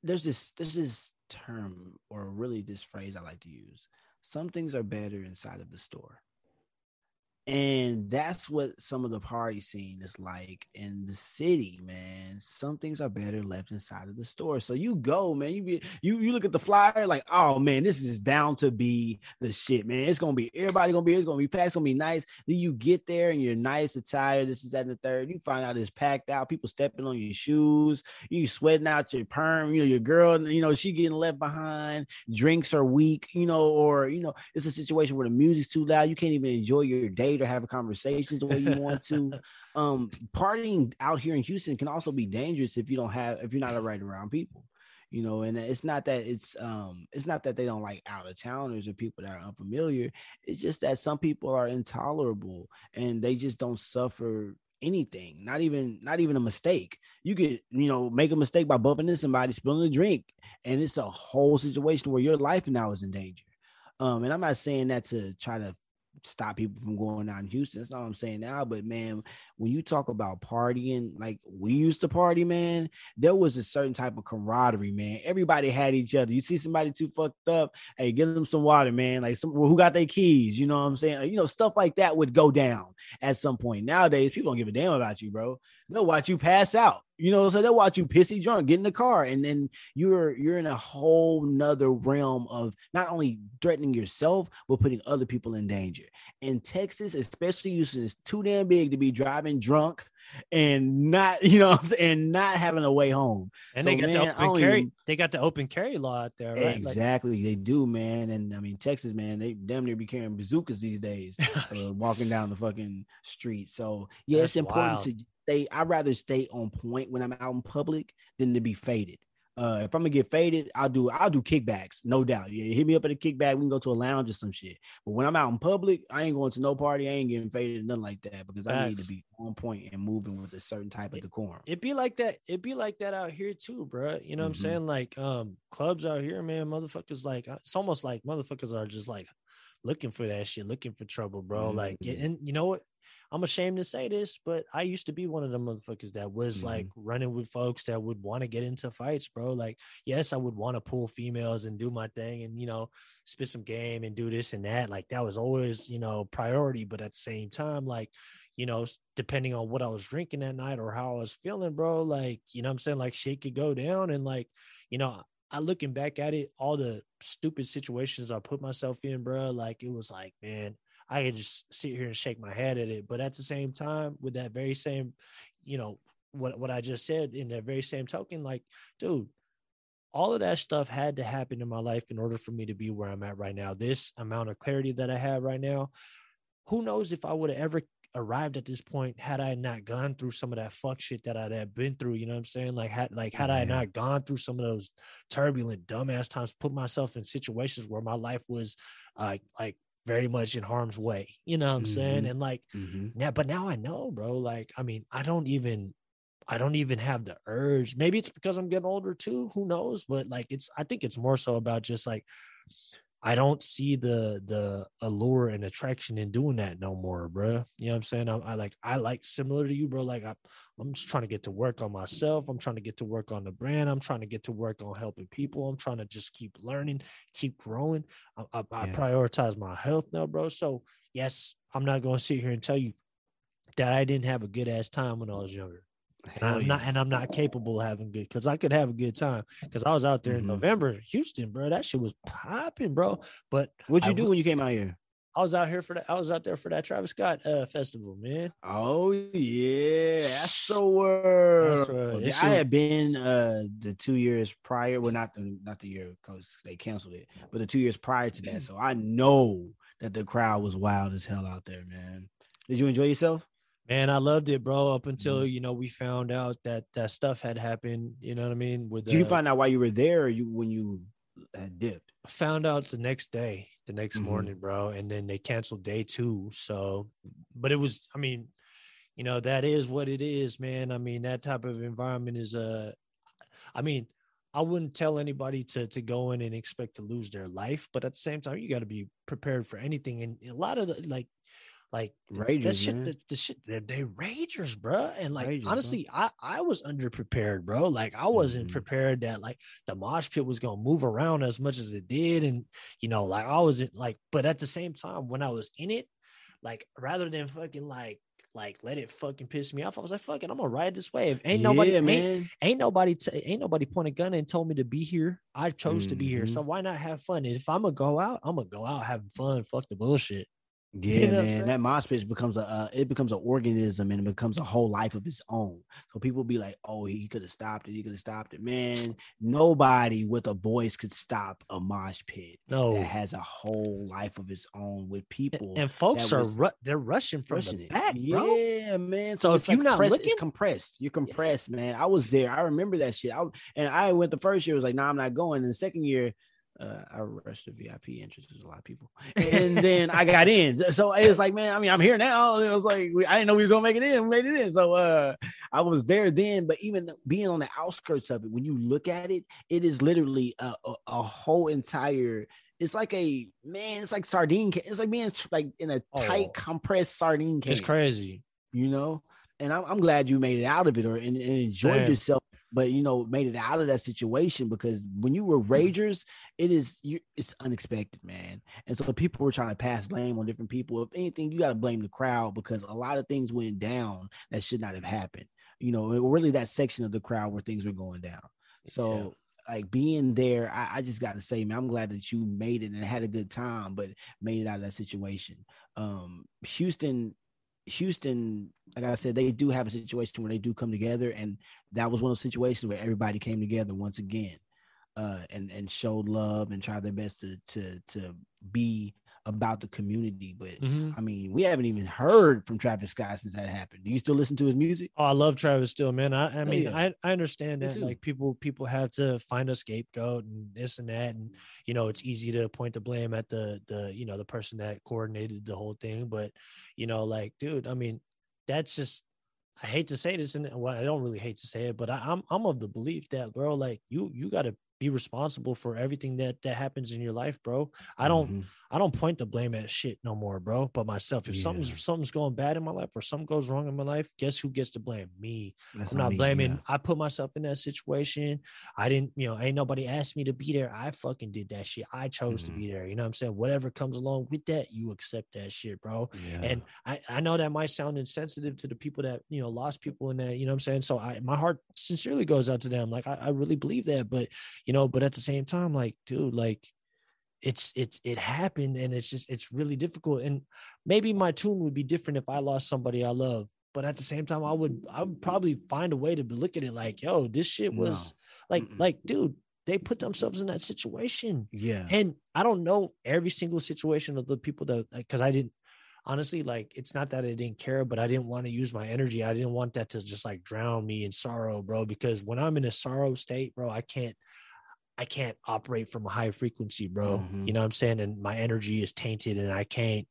there's this there's this term or really this phrase I like to use. Some things are better inside of the store. And that's what some of the party scene is like in the city, man. Some things are better left inside of the store. So you go, man. You be you you look at the flyer, like, oh man, this is bound to be the shit, man. It's gonna be everybody gonna be it's gonna be packed, it's gonna be nice. Then you get there and you're nice attire. This is that and the third. You find out it's packed out, people stepping on your shoes, you sweating out your perm, you know, your girl, you know, she getting left behind, drinks are weak, you know, or you know, it's a situation where the music's too loud, you can't even enjoy your day or have conversations the way you want to. um, partying out here in Houston can also be dangerous if you don't have if you're not right around people. You know, and it's not that it's um it's not that they don't like out of towners or people that are unfamiliar. It's just that some people are intolerable and they just don't suffer anything not even not even a mistake you could you know make a mistake by bumping into somebody spilling a drink and it's a whole situation where your life now is in danger um and i'm not saying that to try to stop people from going out in Houston. That's not what I'm saying now. But man, when you talk about partying, like we used to party, man, there was a certain type of camaraderie, man. Everybody had each other. You see somebody too fucked up, hey, give them some water, man. Like some who got their keys, you know what I'm saying? You know, stuff like that would go down at some point. Nowadays, people don't give a damn about you, bro. They'll watch you pass out. You know, so they'll watch you pissy drunk, get in the car, and then you're you're in a whole nother realm of not only threatening yourself, but putting other people in danger. In Texas, especially Houston, is too damn big to be driving drunk and not, you know, and not having a way home. And so, they got man, the open carry. Even, they got the open carry law out there, right? Exactly, like, they do, man. And I mean, Texas, man, they damn near be carrying bazookas these days, uh, walking down the fucking street. So yeah, That's it's important wild. to stay. I'd rather stay on point when I'm out in public than to be faded. Uh, if I'm gonna get faded, I'll do I'll do kickbacks, no doubt. Yeah, hit me up at a kickback. We can go to a lounge or some shit. But when I'm out in public, I ain't going to no party. I ain't getting faded, nothing like that, because Facts. I need to be on point and moving with a certain type of decorum. It'd be like that. It'd be like that out here too, bro. You know what mm-hmm. I'm saying? Like um clubs out here, man. Motherfuckers like uh, it's almost like motherfuckers are just like looking for that shit, looking for trouble, bro. Mm-hmm. Like, and you know what? I'm ashamed to say this, but I used to be one of the motherfuckers that was mm-hmm. like running with folks that would want to get into fights, bro. Like, yes, I would want to pull females and do my thing and, you know, spit some game and do this and that. Like, that was always, you know, priority. But at the same time, like, you know, depending on what I was drinking that night or how I was feeling, bro, like, you know I'm saying? Like, shit could go down. And, like, you know, I looking back at it, all the stupid situations I put myself in, bro, like, it was like, man, I can just sit here and shake my head at it. But at the same time, with that very same, you know, what what I just said in that very same token, like, dude, all of that stuff had to happen in my life in order for me to be where I'm at right now. This amount of clarity that I have right now, who knows if I would have ever arrived at this point had I not gone through some of that fuck shit that I'd have been through. You know what I'm saying? Like had like had yeah. I not gone through some of those turbulent, dumbass times, put myself in situations where my life was uh, like very much in harm's way. You know what I'm mm-hmm. saying? And like mm-hmm. now, but now I know, bro. Like, I mean, I don't even I don't even have the urge. Maybe it's because I'm getting older too. Who knows? But like it's I think it's more so about just like I don't see the the allure and attraction in doing that no more, bro. You know what I'm saying? I, I like I like similar to you, bro. Like I, I'm just trying to get to work on myself. I'm trying to get to work on the brand. I'm trying to get to work on helping people. I'm trying to just keep learning, keep growing. I, I, yeah. I prioritize my health now, bro. So yes, I'm not going to sit here and tell you that I didn't have a good ass time when I was younger. And I'm yeah. not and I'm not capable of having good because I could have a good time because I was out there mm-hmm. in November, Houston, bro. That shit was popping, bro. But what'd you I, do when you came out here? I was out here for that. I was out there for that Travis Scott uh, festival, man. Oh yeah, that's the word. That's right. I had been uh the two years prior. Well, not the not the year because they canceled it, but the two years prior to that. So I know that the crowd was wild as hell out there, man. Did you enjoy yourself? Man, I loved it, bro. Up until mm-hmm. you know we found out that that stuff had happened. You know what I mean? With did you find out why you were there? you when you had dipped? I found out the next day, the next mm-hmm. morning, bro. And then they canceled day two. So, but it was, I mean, you know, that is what it is, man. I mean, that type of environment is a. Uh, I mean, I wouldn't tell anybody to to go in and expect to lose their life, but at the same time, you got to be prepared for anything. And a lot of the, like like Ragers, that shit, the, the, shit, they're, they Ragers, bro. And like Ragers, honestly, bro. I I was underprepared, bro. Like I wasn't mm-hmm. prepared that like the mosh pit was gonna move around as much as it did, and you know, like I wasn't like, but at the same time, when I was in it, like rather than fucking like like let it fucking piss me off. I was like, fuck it, I'm gonna ride this wave. Ain't nobody, yeah, man. Ain't, ain't nobody, t- ain't nobody pointed gun and told me to be here. I chose mm-hmm. to be here, so mm-hmm. why not have fun? If I'm gonna go out, I'm gonna go out having fun. Fuck the bullshit. Yeah, you know man, that mosh pit becomes a uh, it becomes an organism and it becomes a whole life of its own. So people be like, "Oh, he could have stopped it. He could have stopped it." Man, nobody with a voice could stop a mosh pit. No, that has a whole life of its own with people. And, folks are ru- they're rushing from rushing the back, bro. Yeah, man. So, so if like you're not looking, it's compressed. You're compressed, yeah. man. I was there. I remember that shit. I, and I went the first year. Was like, "Nah, I'm not going." And the second year uh, I rushed the VIP entrance. There's a lot of people, and then I got in. So it's like, man, I mean, I'm here now. And it was like I didn't know we was gonna make it in. We made it in. So uh, I was there then. But even being on the outskirts of it, when you look at it, it is literally a, a, a whole entire it's like a man. It's like sardine. Can. It's like being like in a tight Oh. compressed sardine can. It's crazy. You know, and I'm, I'm glad you made it out of it or and, and enjoyed yourself. But you know, made it out of that situation because when you were ragers, it is you. It's unexpected, man. And so people were trying to pass blame on different people. If anything, you got to blame the crowd because a lot of things went down that should not have happened. You know, really that section of the crowd where things were going down. So like being there, I, I just got to say, man, I'm glad that you made it and had a good time, but made it out of that situation. Um, Houston, Houston, like I said, they do have a situation where they do come together, and that was one of those situations where everybody came together once again, uh, and and showed love and tried their best to to to be about the community. But Mhm. I mean, we haven't even heard from Travis Scott since that happened. Do you still listen to his music? Oh, I love Travis still, man. I, I mean, yeah. I, I understand Me that too. like people people have to find a scapegoat and this and that, and you know it's easy to point the blame at the the you know the person that coordinated the whole thing, but you know like dude, I mean that's just I hate to say this, and well, I don't really hate to say it, but I, I'm I'm of the belief that bro, like you you got to be responsible for everything that that happens in your life, bro. I don't Mhm. I don't point the blame at shit no more, bro, but myself. If Yeah. something's something's going bad in my life or something goes wrong in my life, guess who gets to blame? Me. That's I'm not me, blaming. yeah. I put myself in that situation. I didn't, you know, ain't nobody asked me to be there. I fucking did that shit. I chose to Mhm. be there. You know what I'm saying? Whatever comes along with that, you accept that shit, bro. Yeah. And I, I know that might sound insensitive to the people that, you know, lost people in that, you know what I'm saying? So I my heart sincerely goes out to them. Like I, I really believe that. But, you know, but at the same time, like, dude, like it's it's it happened and it's just it's really difficult. And maybe my tune would be different if I lost somebody I love. But at the same time, I would I would probably find a way to look at it like, yo, this shit No. was like Mm-mm. like, dude, they put themselves in that situation. yeah. And I don't know every single situation of the people that because I didn't honestly like it's not that I didn't care, but I didn't want to use my energy. I didn't want that to just like drown me in sorrow, bro. Because when I'm in a sorrow state, bro, I can't I can't operate from a high frequency, bro. Mhm. You know what I'm saying? And my energy is tainted and I can't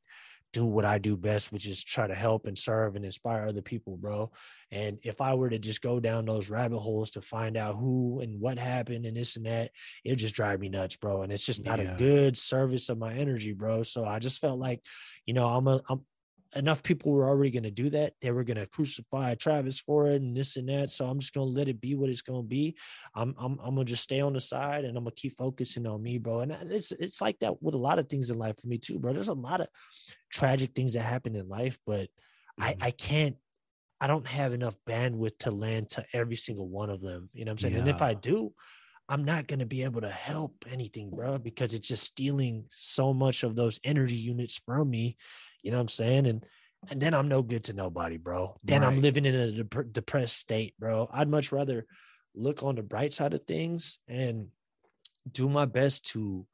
do what I do best, which is try to help and serve and inspire other people, bro. And if I were to just go down those rabbit holes to find out who and what happened and this and that, it just drive me nuts, bro. And it's just not Yeah. a good service of my energy, bro. So I just felt like, you know, I'm a I'm enough people were already going to do that. They were going to crucify Travis for it and this and that. So I'm just going to let it be what it's going to be. I'm, I'm, I'm going to just stay on the side and I'm going to keep focusing on me, bro. And it's, it's like that with a lot of things in life for me too, bro. There's a lot of tragic things that happen in life, but I, Mhm. I can't, I don't have enough bandwidth to land to every single one of them. You know what I'm saying? And if I do, I'm not going to be able to help anything, bro, because it's just stealing so much of those energy units from me. You know what I'm saying? And and then I'm no good to nobody, bro. Then I'm living in a dep- depressed state, bro. I'd much rather look on the bright side of things and do my best to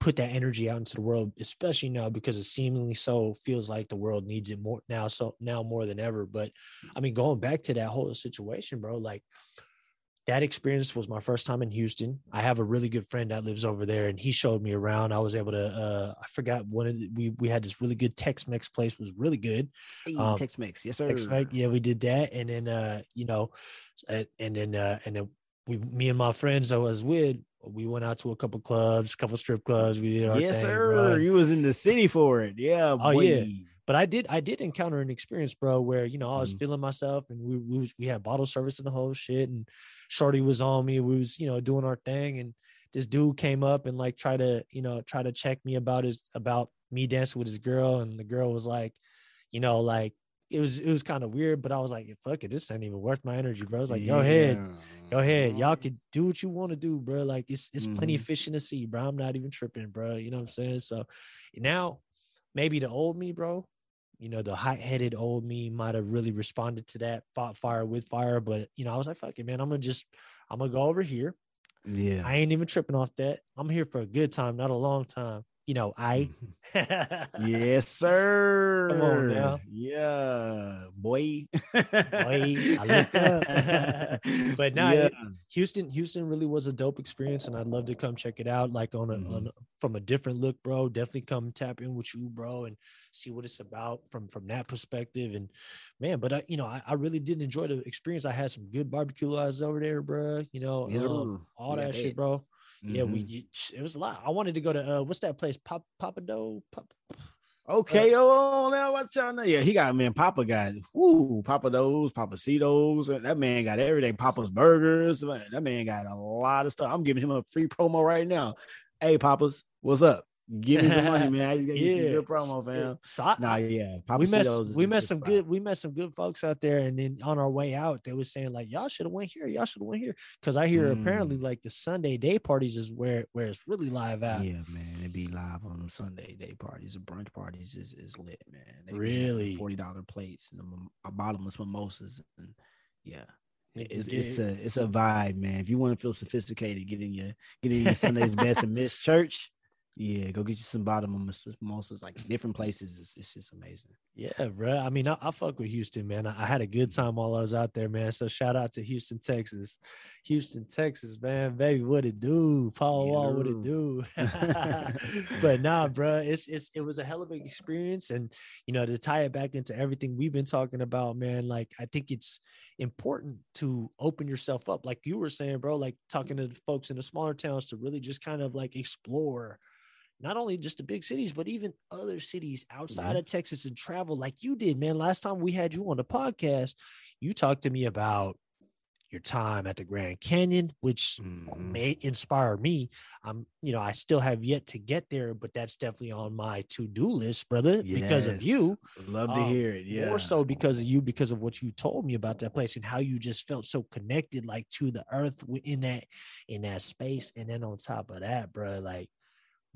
put that energy out into the world, especially now because it seemingly so feels like the world needs it more now, so now more than ever. But I mean, going back to that whole situation, bro, like that experience was my first time in Houston. I have a really good friend that lives over there, and he showed me around. I was able to, uh, I forgot one of the, we we had this really good Tex-Mex place was really good. Hey, um, Tex-Mex, yes sir. Tex-Mex, yeah, we did that, and then uh, you know, and, then uh, and then we, me and my friends I was with, we went out to a couple clubs, a couple strip clubs. We did our yes thing, sir. bro. You was in the city for it. Yeah. Oh, yeah. But I did I did encounter an experience, bro, where you know I was Mhm. feeling myself, and we we was, we had bottle service and the whole shit, and Shorty was on me. We was you know doing our thing, and this dude came up and like try to you know try to check me about his about me dancing with his girl, and the girl was like, you know, like it was it was kind of weird, but I was like, fuck it, this ain't even worth my energy, bro. I was like, go ahead, go ahead, y'all can do what you want to do, bro. Like it's it's plenty of Mhm. fish in the sea, bro. I'm not even tripping, bro. You know what I'm saying? So now maybe the old me, bro. You know, the hot-headed old me might have really responded to that, fought fire with fire. But you know, I was like, fuck it, man. I'm gonna just I'm gonna go over here. Yeah. I ain't even tripping off that. I'm here for a good time, not a long time. You know, I yes, sir. now. Yeah, boy. I looked up. But now yeah. Houston, Houston really was a dope experience, and I'd love to come check it out. Like on a, Mhm. on a from a different look, bro. Definitely come tap in with you, bro, and see what it's about from from that perspective. And man, but I, you know, I, I really did enjoy the experience. I had some good barbecue lives over there, bro. You know, um, all Yeah, that I shit, bet. Bro. Yeah, we mm-hmm. it was a lot. I wanted to go to uh, what's that place? Pop Pappadeaux. Pop, oh, uh, Okay, oh, now what y'all know? Yeah, he got man, Papa got whoo, Papa those, Pappasitos. Uh, that man got everything. Pappas burgers. Uh, that man got a lot of stuff. I'm giving him a free promo right now. Hey, Papas, what's up? Give me some money, man. I just got you some yeah, good promo, fam. So Nah, yeah, we met we met some spot. good we met some good folks out there and then on our way out they was saying like y'all should have went here y'all should have went here because i hear apparently Mm. like the sunday day parties is where where it's really live at Yeah, man, it be live on them Sunday day parties or brunch parties is, is lit, man. They Really? forty dollar plates and the uh, bottomless mimosas, and yeah, it's, it's a it's a vibe, man. If you want to feel sophisticated, get in your get in your Sunday's best and miss church. Yeah, go get you some bottomless mimosas, like different places. It's, it's just amazing. yeah bro i mean I, I fuck with houston man I, I had a good mm-hmm. time while i was out there man so shout out to houston texas houston texas man baby what it do paul Yeah, wall what it do but nah, bro, it's it's it was a hell of an experience, and you know to tie it back into everything we've been talking about, man. Like I think it's important to open yourself up, like you were saying, bro. Like talking to folks in the smaller towns to really just kind of like explore. Not only just the big cities, but even other cities outside Yeah. of Texas and travel like you did, man. Last time we had you on the podcast, you talked to me about your time at the Grand Canyon, which Mhm. may inspire me. I'm, you know, I still have yet to get there, but that's definitely on my to-do list, brother, because of you. Love to Um, hear it. Yeah, More so because of you, because of what you told me about that place and how you just felt so connected, like to the earth in that in that space. And then on top of that, bro, like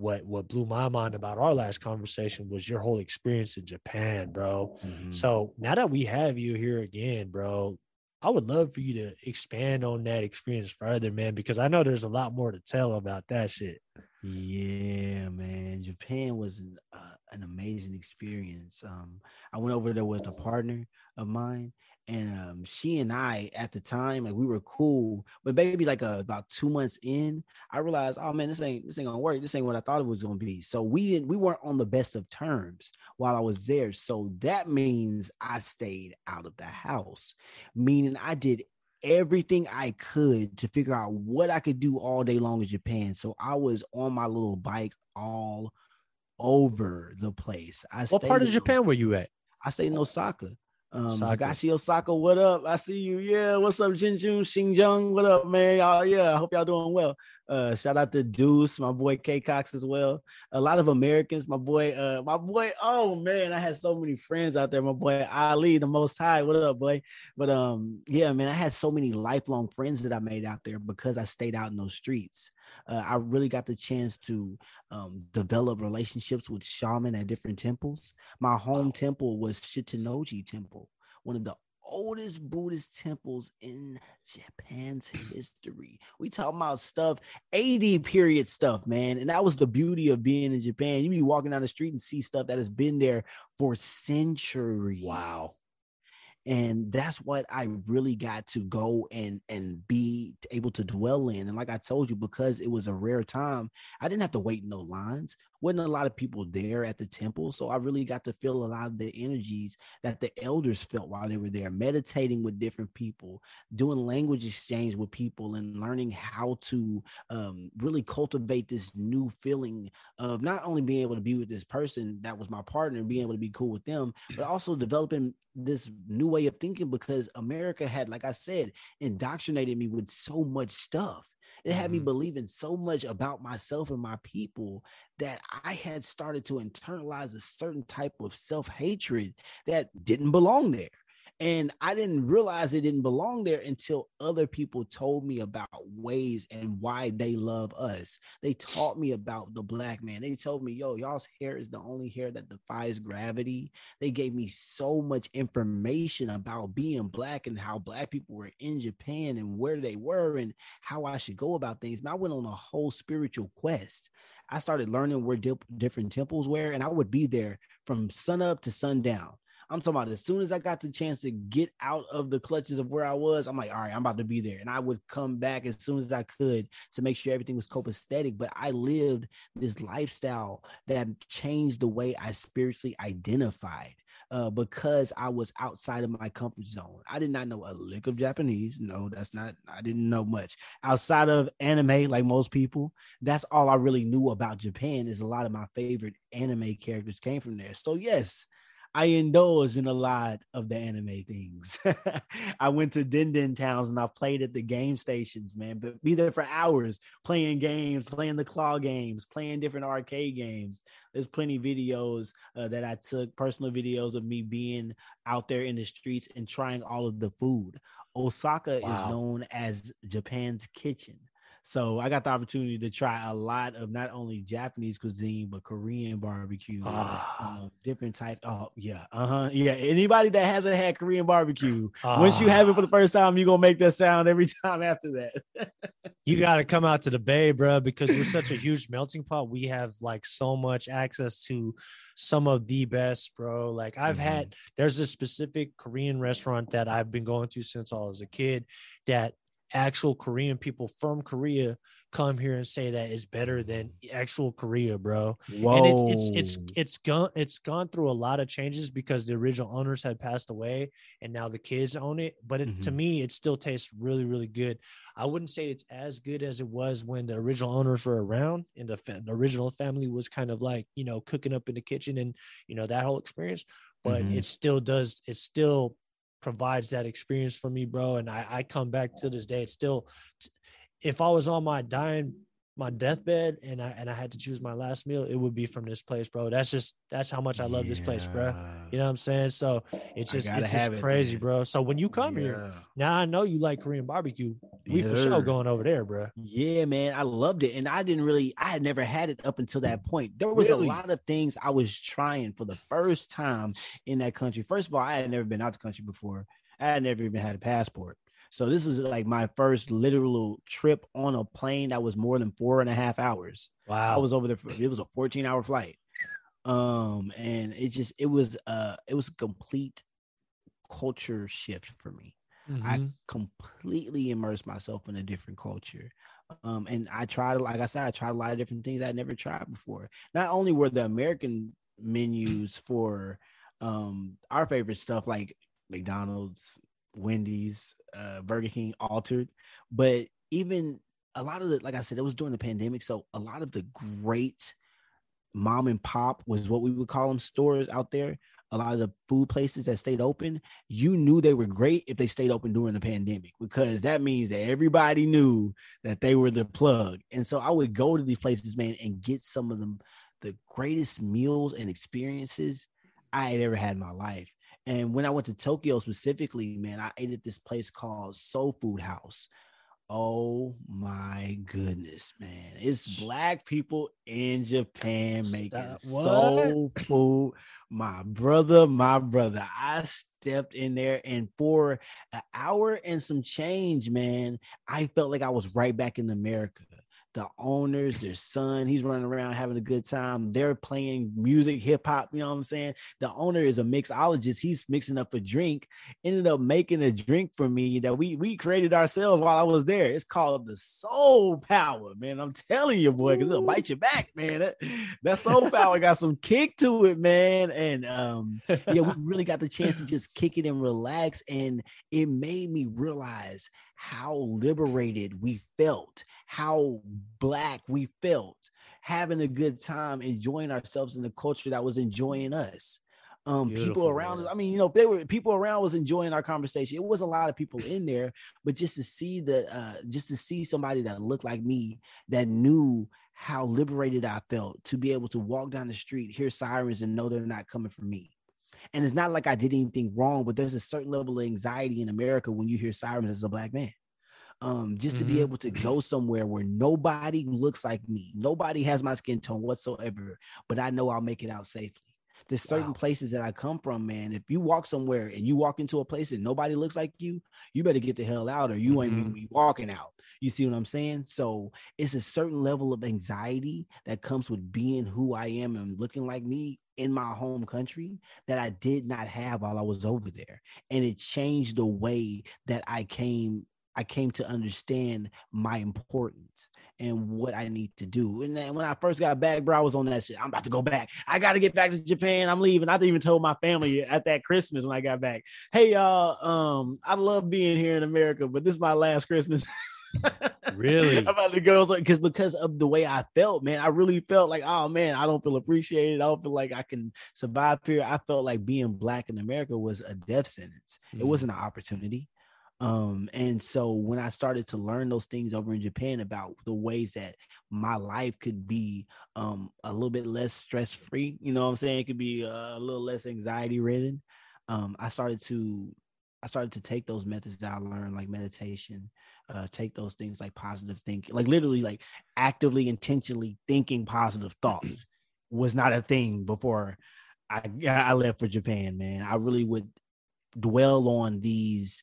what what blew my mind about our last conversation was your whole experience in Japan, bro. Mhm. So now that we have you here again, bro, I would love for you to expand on that experience further, man, because I know there's a lot more to tell about that shit. Yeah, man. Japan was an, uh, an amazing experience. Um, I went over there with a partner of mine, and um, she and I at the time, like we were cool, but maybe like uh, about two months in, I realized, oh man, this ain't this ain't gonna work. This ain't what I thought it was gonna be. So we didn't we weren't on the best of terms while I was there. So that means I stayed out of the house, meaning I did everything I could to figure out what I could do all day long in Japan. So I was on my little bike all over the place. I What part of Japan were you at? I stayed in Osaka. Um, Osaka. Higashi Osaka, what up? I see you. Yeah, what's up, Jinjun, Xinjiang? What up, man? Y'all, yeah, I hope y'all doing well. Uh, shout out to Deuce, my boy K Cox as well. A lot of Americans, my boy, uh, my boy. Oh man, I had so many friends out there. My boy Ali, the Most High. What up, boy? But um, yeah, man, I had so many lifelong friends that I made out there because I stayed out in those streets. Uh, I really got the chance to um, develop relationships with shaman at different temples. My home temple was Shitennoji Temple, one of the oldest Buddhist temples in Japan's history. We talking about stuff, 80 period stuff, man. And that was the beauty of being in Japan. You be walking down the street and see stuff that has been there for centuries Wow. And that's what i really got to go and and be able to dwell in and like i told you because it was a rare time i didn't have to wait in no lines wasn't a lot of people there at the temple so i really got to feel a lot of the energies that the elders felt while they were there meditating with different people doing language exchange with people and learning how to um, really cultivate this new feeling of not only being able to be with this person that was my partner being able to be cool with them but also developing this new way of thinking because America had, like I said, indoctrinated me with so much stuff. It had me Mhm. believing so much about myself and my people that I had started to internalize a certain type of self hatred that didn't belong there. And I didn't realize it didn't belong there until other people told me about ways and why they love us. They taught me about the black man. They told me, yo, y'all's hair is the only hair that defies gravity. They gave me so much information about being black and how black people were in Japan and where they were and how I should go about things. I went on a whole spiritual quest. I started learning where dip- different temples were, and I would be there from sunup to sundown. I'm talking about as soon as I got the chance to get out of the clutches of where I was, I'm like, all right, I'm about to be there. And I would come back as soon as I could to make sure everything was copacetic. But I lived this lifestyle that changed the way I spiritually identified. uh, because I was outside of my comfort zone. I did not know a lick of Japanese. No, that's not, I didn't know much outside of anime, like most people. That's all I really knew about Japan, is a lot of my favorite anime characters came from there. So, yes, I indulge in a lot of the anime things. I went to Den Den towns and I played at the game stations, man. But be there for hours playing games, playing the claw games, playing different arcade games. There's plenty videos uh, that I took, personal videos of me being out there in the streets and trying all of the food. Osaka wow. is known as Japan's kitchen. So I got the opportunity to try a lot of not only Japanese cuisine but Korean barbecue, um, different types. Oh yeah, uh huh, yeah. Anybody that hasn't had Korean barbecue, once you have it for the ah. first time, you're gonna make that sound every time after that. you got to come out to the Bay, bro, because we're such a huge melting pot. We have like so much access to some of the best, bro. Like I've mm-hmm. had, there's a specific Korean restaurant that I've been going to since I was a kid that actual Korean people from Korea come here and say that is better than actual Korea, bro. Whoa. And it's it's it's it's gone it's gone through a lot of changes because the original owners had passed away and now the kids own it. But it, mm-hmm. to me, it still tastes really really good. I wouldn't say it's as good as it was when the original owners were around and the, fa- the original family was kind of like you know cooking up in the kitchen and you know that whole experience. But mm-hmm. it still does. It still provides that experience for me, bro. And I, I come back to this day. It's still, if I was on my dying my deathbed and I and I had to choose my last meal, it would be from this place, bro. That's just that's how much I love yeah. this place, bro. You know what I'm saying? So it's just it's just crazy, it, bro. So when you come yeah. here, now I know you like Korean barbecue. We yeah. for sure going over there, bro. Yeah, man. I loved it. And I didn't really I had never had it up until that point. There was really? a lot of things I was trying for the first time in that country. First of all, I had never been out the country before. I had never even had a passport. So this is like my first literal trip on a plane that was more than four and a half hours. Wow. I was over there for, it was a 14 hour flight. Um, and it just it was uh it was a complete culture shift for me. Mm-hmm. I completely immersed myself in a different culture. Um, and I tried, like I said, I tried a lot of different things I'd never tried before. Not only were the American menus for um our favorite stuff like McDonald's, Wendy's, uh, Burger King altered, but even a lot of the, like I said, it was during the pandemic, so a lot of the great mom and pop was what we would call them stores out there. A lot of the food places that stayed open, you knew they were great if they stayed open during the pandemic because that means that everybody knew that they were the plug. And so I would go to these places, man, and get some of them the greatest meals and experiences I had ever had in my life. And when I went to Tokyo specifically, man, I ate at this place called Soul Food House. Oh my goodness, man. It's black people in Japan making soul food. My brother, my brother. I stepped in there and for an hour and some change, man, I felt like I was right back in America the owners, their son, he's running around having a good time. They're playing music, hip hop, you know what I'm saying? The owner is a mixologist. He's mixing up a drink, ended up making a drink for me that we we created ourselves while I was there. It's called the Soul Power, man. I'm telling you, boy, because it'll bite you back, man. That, that Soul Power got some kick to it, man. And um, yeah, we really got the chance to just kick it and relax. And it made me realize how liberated we felt, how black we felt, having a good time, enjoying ourselves in the culture that was enjoying us. Um, Beautiful, people around man. us. I mean, you know, they were people around was enjoying our conversation. It was a lot of people in there, but just to see the uh just to see somebody that looked like me that knew how liberated I felt to be able to walk down the street, hear sirens, and know they're not coming for me. And it's not like I did anything wrong, but there's a certain level of anxiety in America when you hear sirens as a black man. Um, just mm-hmm. to be able to go somewhere where nobody looks like me, nobody has my skin tone whatsoever, but I know I'll make it out safely. There's certain wow. places that I come from, man. If you walk somewhere and you walk into a place and nobody looks like you, you better get the hell out or you mm-hmm. ain't be walking out. You see what I'm saying? So it's a certain level of anxiety that comes with being who I am and looking like me in my home country that I did not have while I was over there. And it changed the way that I came I came to understand my importance and what I need to do. And then when I first got back, bro, I was on that shit. I'm about to go back. I got to get back to Japan. I'm leaving. I didn't even told my family at that Christmas when I got back, "Hey, y'all, um, I love being here in America, but this is my last Christmas." really about the girls because because of the way I felt, man. I really felt like, oh man, I don't feel appreciated. I don't feel like I can survive here. I felt like being black in America was a death sentence. Mm. It wasn't an opportunity. Um, and so when I started to learn those things over in Japan about the ways that my life could be um a little bit less stress free, you know what I'm saying? It could be a little less anxiety ridden. Um, I started to I started to take those methods that I learned, like meditation, uh, take those things like positive thinking, like literally like actively, intentionally thinking positive thoughts was not a thing before I I left for Japan, man. I really would dwell on these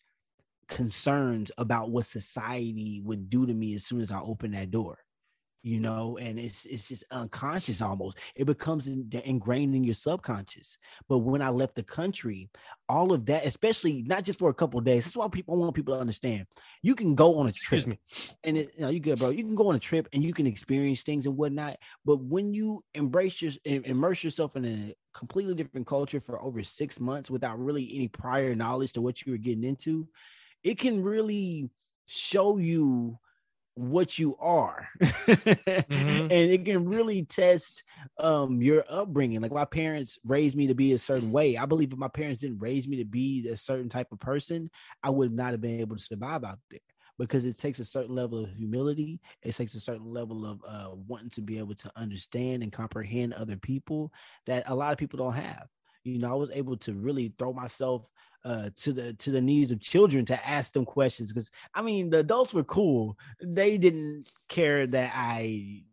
concerns about what society would do to me as soon as I open that door you know? And it's it's just unconscious almost. It becomes in, ingrained in your subconscious. But when i left the country all of that especially not just for a couple days that's why people I want people to understand. You can go on a trip and it, you know you good bro. You can go on a trip and you can experience things and whatnot. But when you embrace your immerse yourself in a completely different culture for over six months without really any prior knowledge to what you were getting into it can really show you what you are. Mm-hmm. and it can really test um your upbringing. Like my parents raised me to be a certain way. I believe if my parents didn't raise me to be a certain type of person i would not have been able to survive out there. Because it takes a certain level of humility. It takes a certain level of uh, wanting to be able to understand and comprehend other people that a lot of people don't have. You know i was able to really throw myself uh, to the to the needs of children to ask them questions because I mean the adults were cool. They didn't care that I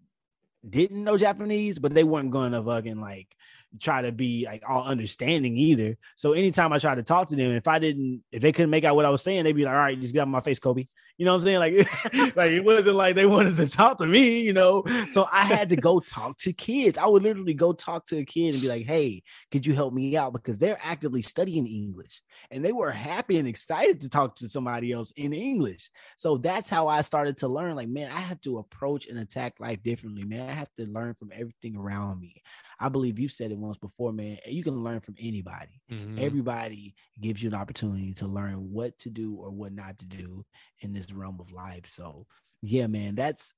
didn't know Japanese, but they weren't gonna fucking like try to be like all understanding either. So anytime I tried to talk to them, if I didn't, if they couldn't make out what I was saying, they'd be like, "All right, just get out of my face, Kobe." You know what I'm saying? Like, like it wasn't like they wanted to talk to me, you know. So I had to go talk to kids. I would literally go talk to a kid and be like, "Hey, could you help me out?" Because they're actively studying English, and they were happy and excited to talk to somebody else in English. So that's how I started to learn. Like, man, I have to approach and attack life differently. Man, I have to learn from everything around me. I believe you said it once before, man. You can learn from anybody. Mm-hmm. Everybody gives you an opportunity to learn what to do or what not to do in this realm of life. So, yeah, man, that's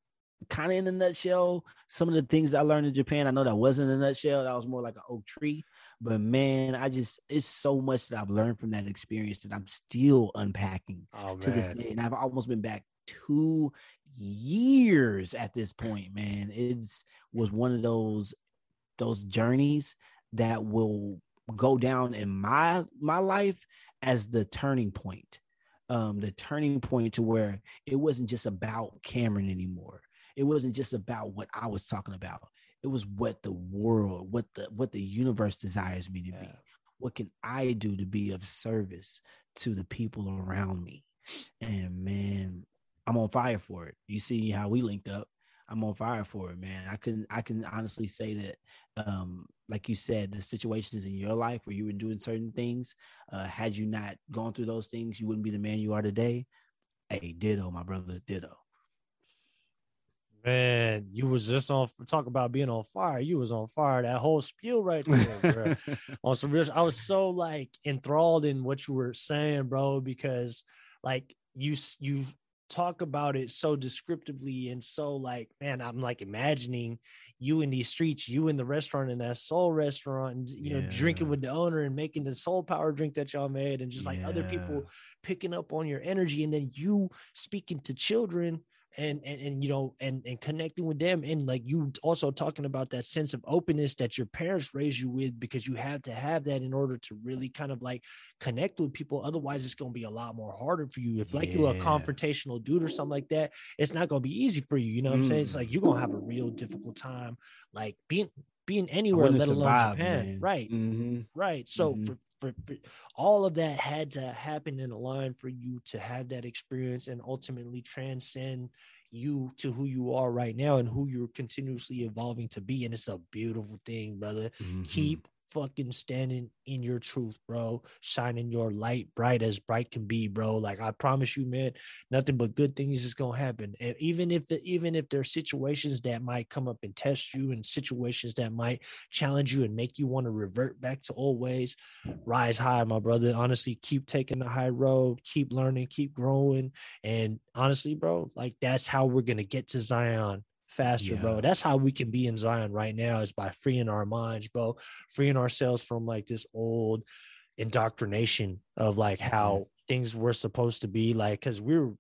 kind of in a nutshell some of the things I learned in Japan. I know that wasn't a nutshell, that was more like an oak tree. But man, I just it's so much that I've learned from that experience that I'm still unpacking oh, to this day. And I've almost been back two years at this point, man. It's was one of those those journeys that will go down in my my life as the turning point. Um the turning point to where it wasn't just about cameron anymore. It wasn't just about what i was talking about. It was what the world what the what the universe desires me to yeah. be what can i do to be of service to the people around me? And man i'm on fire for it. You see how we linked up I'm on fire for it, man. I can I can honestly say that, um, like you said, the situations in your life where you were doing certain things, uh, had you not gone through those things, you wouldn't be the man you are today. Hey, ditto, my brother, ditto. Man, you was just on talk about being on fire. You was on fire. That whole spiel right there, bro. on some real, I was so like enthralled in what you were saying, bro, because like you you talk about it so descriptively and so like man i'm like imagining you in these streets you in the restaurant in that soul restaurant and you yeah. know drinking with the owner and making the soul power drink that y'all made and just like yeah. other people picking up on your energy and then you speaking to children and and, and you know and and connecting with them and like you also talking about that sense of openness that your parents raised you with because you have to have that in order to really kind of like connect with people otherwise it's going to be a lot more harder for you if like yeah. you're a confrontational dude or something like that it's not going to be easy for you you know what mm. i'm saying it's like you're going to have a real difficult time like being being anywhere let alone japan man. right mm-hmm. right so mm-hmm. for for, for, all of that had to happen in a line for you to have that experience and ultimately transcend you to who you are right now and who you're continuously evolving to be and it's a beautiful thing brother mm-hmm. keep fucking standing in your truth, bro. Shining your light bright as bright can be, bro. Like I promise you, man, nothing but good things is gonna happen. And even if the even if there's situations that might come up and test you, and situations that might challenge you and make you want to revert back to old ways, rise high, my brother. Honestly, keep taking the high road, keep learning, keep growing. And honestly, bro, like that's how we're gonna get to Zion faster, yeah. bro. That's how we can be in Zion right now is by freeing our minds, bro, freeing ourselves from like this old indoctrination of like how mm-hmm. things were supposed to be like because we were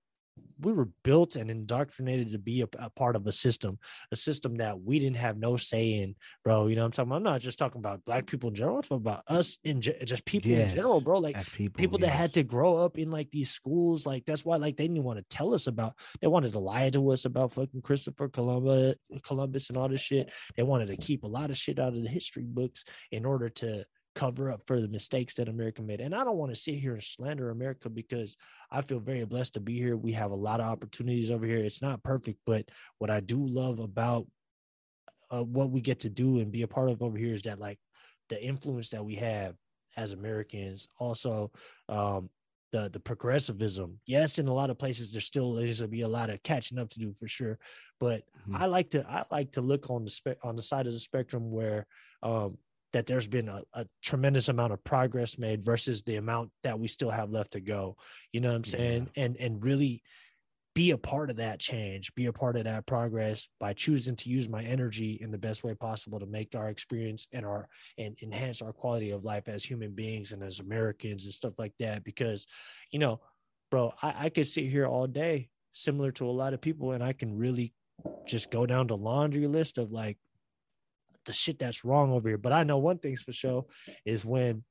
we were built and indoctrinated to be a, a, part of a system, a system that we didn't have no say in, bro. You know what I'm talking about? I'm not just talking about black people in general. I'm talking about us in just people yes, in general, bro. Like people, people yes. that had to grow up in like these schools. Like that's why like they didn't want to tell us about. They wanted to lie to us about fucking Christopher Columbus, Columbus and all this shit. They wanted to keep a lot of shit out of the history books in order to cover up for the mistakes that America made. And I don't want to sit here and slander America because I feel very blessed to be here. We have a lot of opportunities over here. It's not perfect, but what I do love about uh, what we get to do and be a part of over here is that like the influence that we have as Americans, also um, the the progressivism. Yes, in a lot of places there still there's gonna be a lot of catching up to do for sure. But mm-hmm. I like to I like to look on the spe- on the side of the spectrum where um, that there's been a, a, tremendous amount of progress made versus the amount that we still have left to go. You know what I'm saying? Yeah. And and really be a part of that change, be a part of that progress by choosing to use my energy in the best way possible to make our experience and our and enhance our quality of life as human beings and as Americans and stuff like that. Because, you know, bro, I, I could sit here all day, similar to a lot of people, and I can really just go down the laundry list of like the shit that's wrong over here. But I know one thing's for sure is when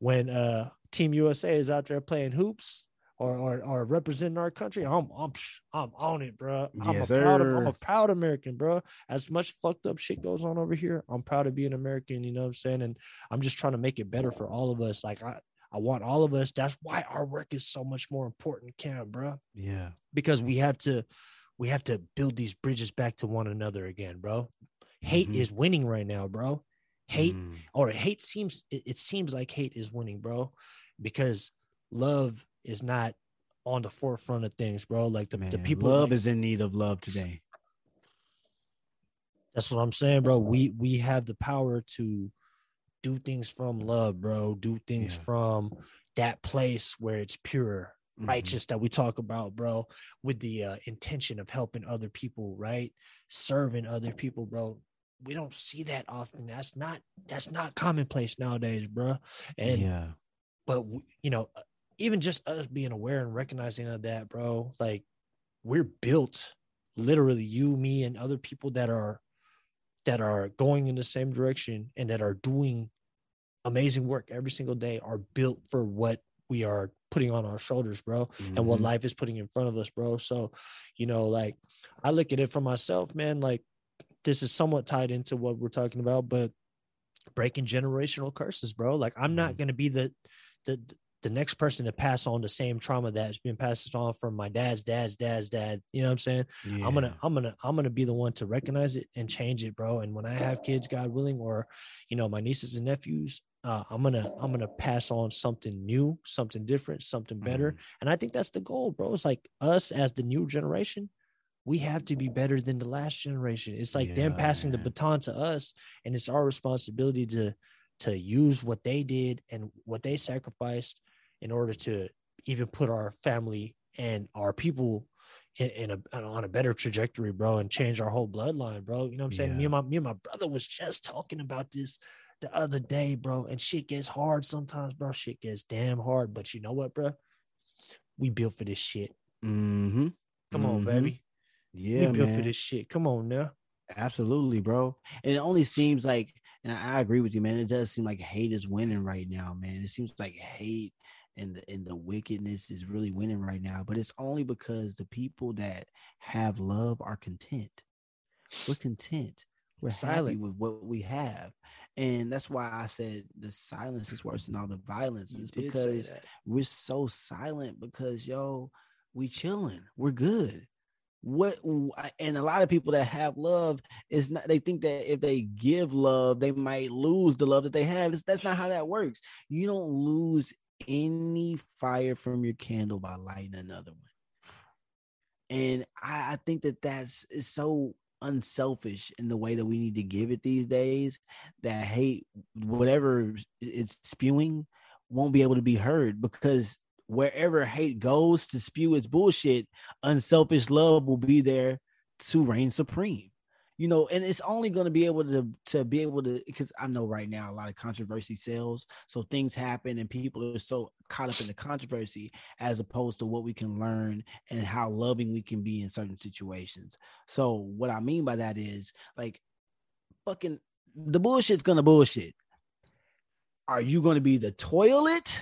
when uh Team USA is out there playing hoops or or, or representing our country, I'm I'm I'm on it, bro. I'm yes, a proud I'm a proud American, bro. As much fucked up shit goes on over here, I'm proud to be an American. You know what I'm saying? And I'm just trying to make it better for all of us. Like I. I want all of us. That's why our work is so much more important, Cam, bro. Yeah. Because we have to, we have to build these bridges back to one another again, bro. Hate mm-hmm. is winning right now, bro. Hate mm. or hate seems it, it seems like hate is winning, bro, because love is not on the forefront of things, bro. Like the, Man, the people love like, is in need of love today. That's what I'm saying, bro. We we have the power to do things from love, bro. Do things yeah. from that place where it's pure, mm-hmm. righteous that we talk about, bro, with the uh, intention of helping other people, right? Serving other people, bro we don't see that often. That's not that's not commonplace nowadays, bro. And yeah, but you know, even just us being aware and recognizing of that, bro, like we're built literally you, me, and other people that are that are going in the same direction and that are doing amazing work every single day are built for what we are putting on our shoulders, bro, mm-hmm. and what mm-hmm. life is putting in front of us, bro. So, you know, like I look at it for myself, man, like this is somewhat tied into what we're talking about, but breaking generational curses, bro. Like I'm not mm-hmm. going to be the the the next person to pass on the same trauma that's been passed on from my dad's dad's dad's dad. You know what I'm saying? Yeah. I'm gonna I'm gonna I'm gonna be the one to recognize it and change it, bro. And when I have kids, God willing, or you know my nieces and nephews, uh, I'm gonna I'm gonna pass on something new, something different, something better. Mm. And I think that's the goal, bro. It's like us as the new generation we have to be better than the last generation. It's like yeah, them passing man. the baton to us, and it's our responsibility to to use what they did and what they sacrificed in order to even put our family and our people in, in a on a better trajectory, bro, and change our whole bloodline, bro. You know what I'm saying? Yeah. Me and my me and my brother was just talking about this the other day, bro. And shit gets hard sometimes, bro. Shit gets damn hard. But you know what, bro? We built for this shit. Mm-hmm. Come mm-hmm. on, baby. Yeah, we built man. for this shit. Come on now. Absolutely, bro. And it only seems like, and I agree with you, man. It does seem like hate is winning right now, man. It seems like hate and the and the wickedness is really winning right now. But it's only because the people that have love are content. We're content. We're silent happy with what we have. And that's why I said the silence is worse than all the violence. It's because we're so silent because yo, we chilling. We're good what and a lot of people that have love is not they think that if they give love they might lose the love that they have it's, that's not how that works. You don't lose any fire from your candle by lighting another one. And I, I think that that's is so unselfish in the way that we need to give it these days that hate whatever it's spewing won't be able to be heard because wherever hate goes to spew its bullshit unselfish love will be there to reign supreme you know, and it's only going to be able to to be able to because I know right now a lot of controversy sells, so things happen and people are so caught up in the controversy as opposed to what we can learn and how loving we can be in certain situations. So what I mean by that is like fucking the bullshit's gonna bullshit. Are you gonna be the toilet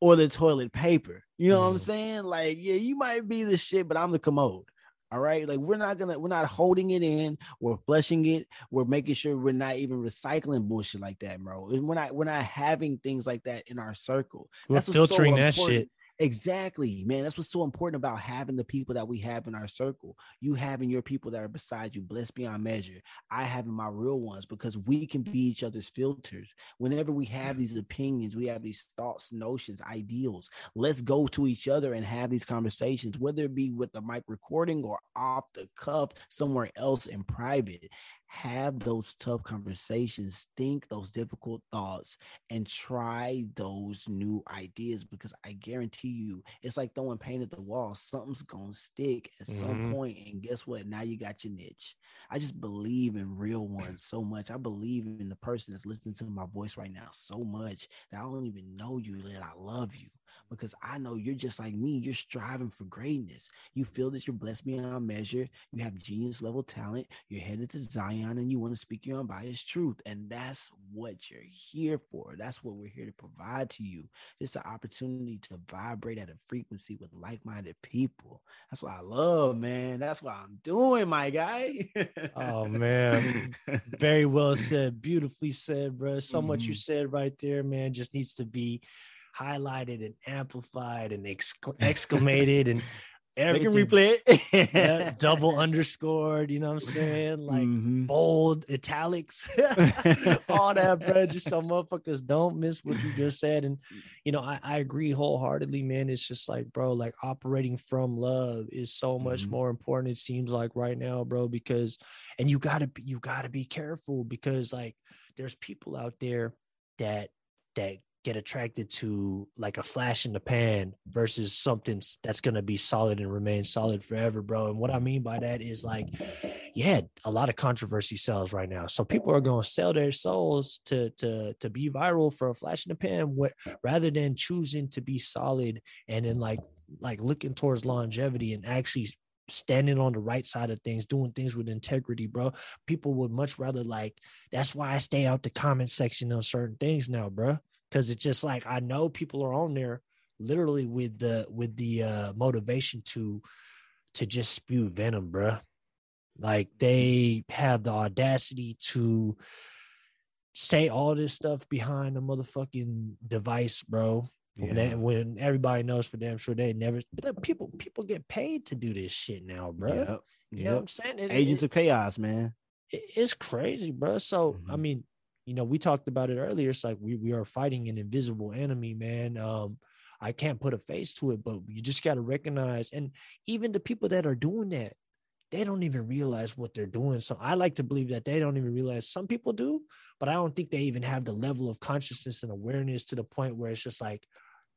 or the toilet paper? You know mm. what I'm mm. saying? Like, yeah, you might be the shit, but I'm the commode. All right. Like we're not gonna, we're not holding it in, we're flushing it, we're making sure we're not even recycling bullshit like that, bro. We're not, we're not having things like that in our circle. We're That's filtering so that shit. Exactly, man. That's what's so important about having the people that we have in our circle. You having your people that are beside you, blessed beyond measure. I having my real ones because we can be each other's filters. Whenever we have these opinions, we have these thoughts, notions, ideals. Let's go to each other and have these conversations, whether it be with the mic recording or off the cuff somewhere else in private have those tough conversations, think those difficult thoughts, and try those new ideas because I guarantee you it's like throwing paint at the wall. Something's gonna stick at mm-hmm. some point, and guess what? Now you got your niche. I just believe in real ones so much. I believe in the person that's listening to my voice right now so much that I don't even know you that I love you because I know you're just like me. You're striving for greatness. You feel that you're blessed beyond measure. You have genius level talent. You're headed to Zion and you want to speak your unbiased truth. And that's what you're here for. That's what we're here to provide to you. It's an opportunity to vibrate at a frequency with like minded people. That's what I love, man. That's what I'm doing, my guy. oh, man. Very well said. Beautifully said, bro. So mm-hmm. much you mm-hmm. said right there, man, just needs to be highlighted and amplified and exc- exclamated and everything. They can replay it. yeah, double underscored, you know what I'm saying? Like mm-hmm. bold italics, all that, bro. Just so motherfuckers don't miss what you just said. And you know, I, I agree wholeheartedly, man. It's just like, bro, like operating from love is so much mm-hmm. more important, it seems like right now, bro, because and you gotta you gotta be careful because like there's people out there that that get attracted to like a flash in the pan versus something that's going to be solid and remain solid forever bro. And what i mean by that is like yeah a lot of controversy sells right now. So people are going to sell their souls to to to be viral for a flash in the pan wh- rather than choosing to be solid and then like like looking towards longevity and actually standing on the right side of things, doing things with integrity, bro. People would much rather like that's why I stay out the comment section on certain things now, bro because it's just like I know people are on there literally with the with the uh motivation to to just spew venom, bruh. Like they have the audacity to say all this stuff behind a motherfucking device, bro. Yeah. When, they, when everybody knows for damn sure they never but people people get paid to do this shit now, bro. Yep. Yep. You know what I'm saying? It, Agents it, of chaos, man. It, it's crazy, bro. So mm-hmm. I mean, you know, we talked about it earlier. It's like we we are fighting an invisible enemy, man. Um, I can't put a face to it, but you just got to recognize. And even the people that are doing that, they don't even realize what they're doing. So I like to believe that they don't even realize. Some people do, but I don't think they even have the level of consciousness and awareness to the point where it's just like,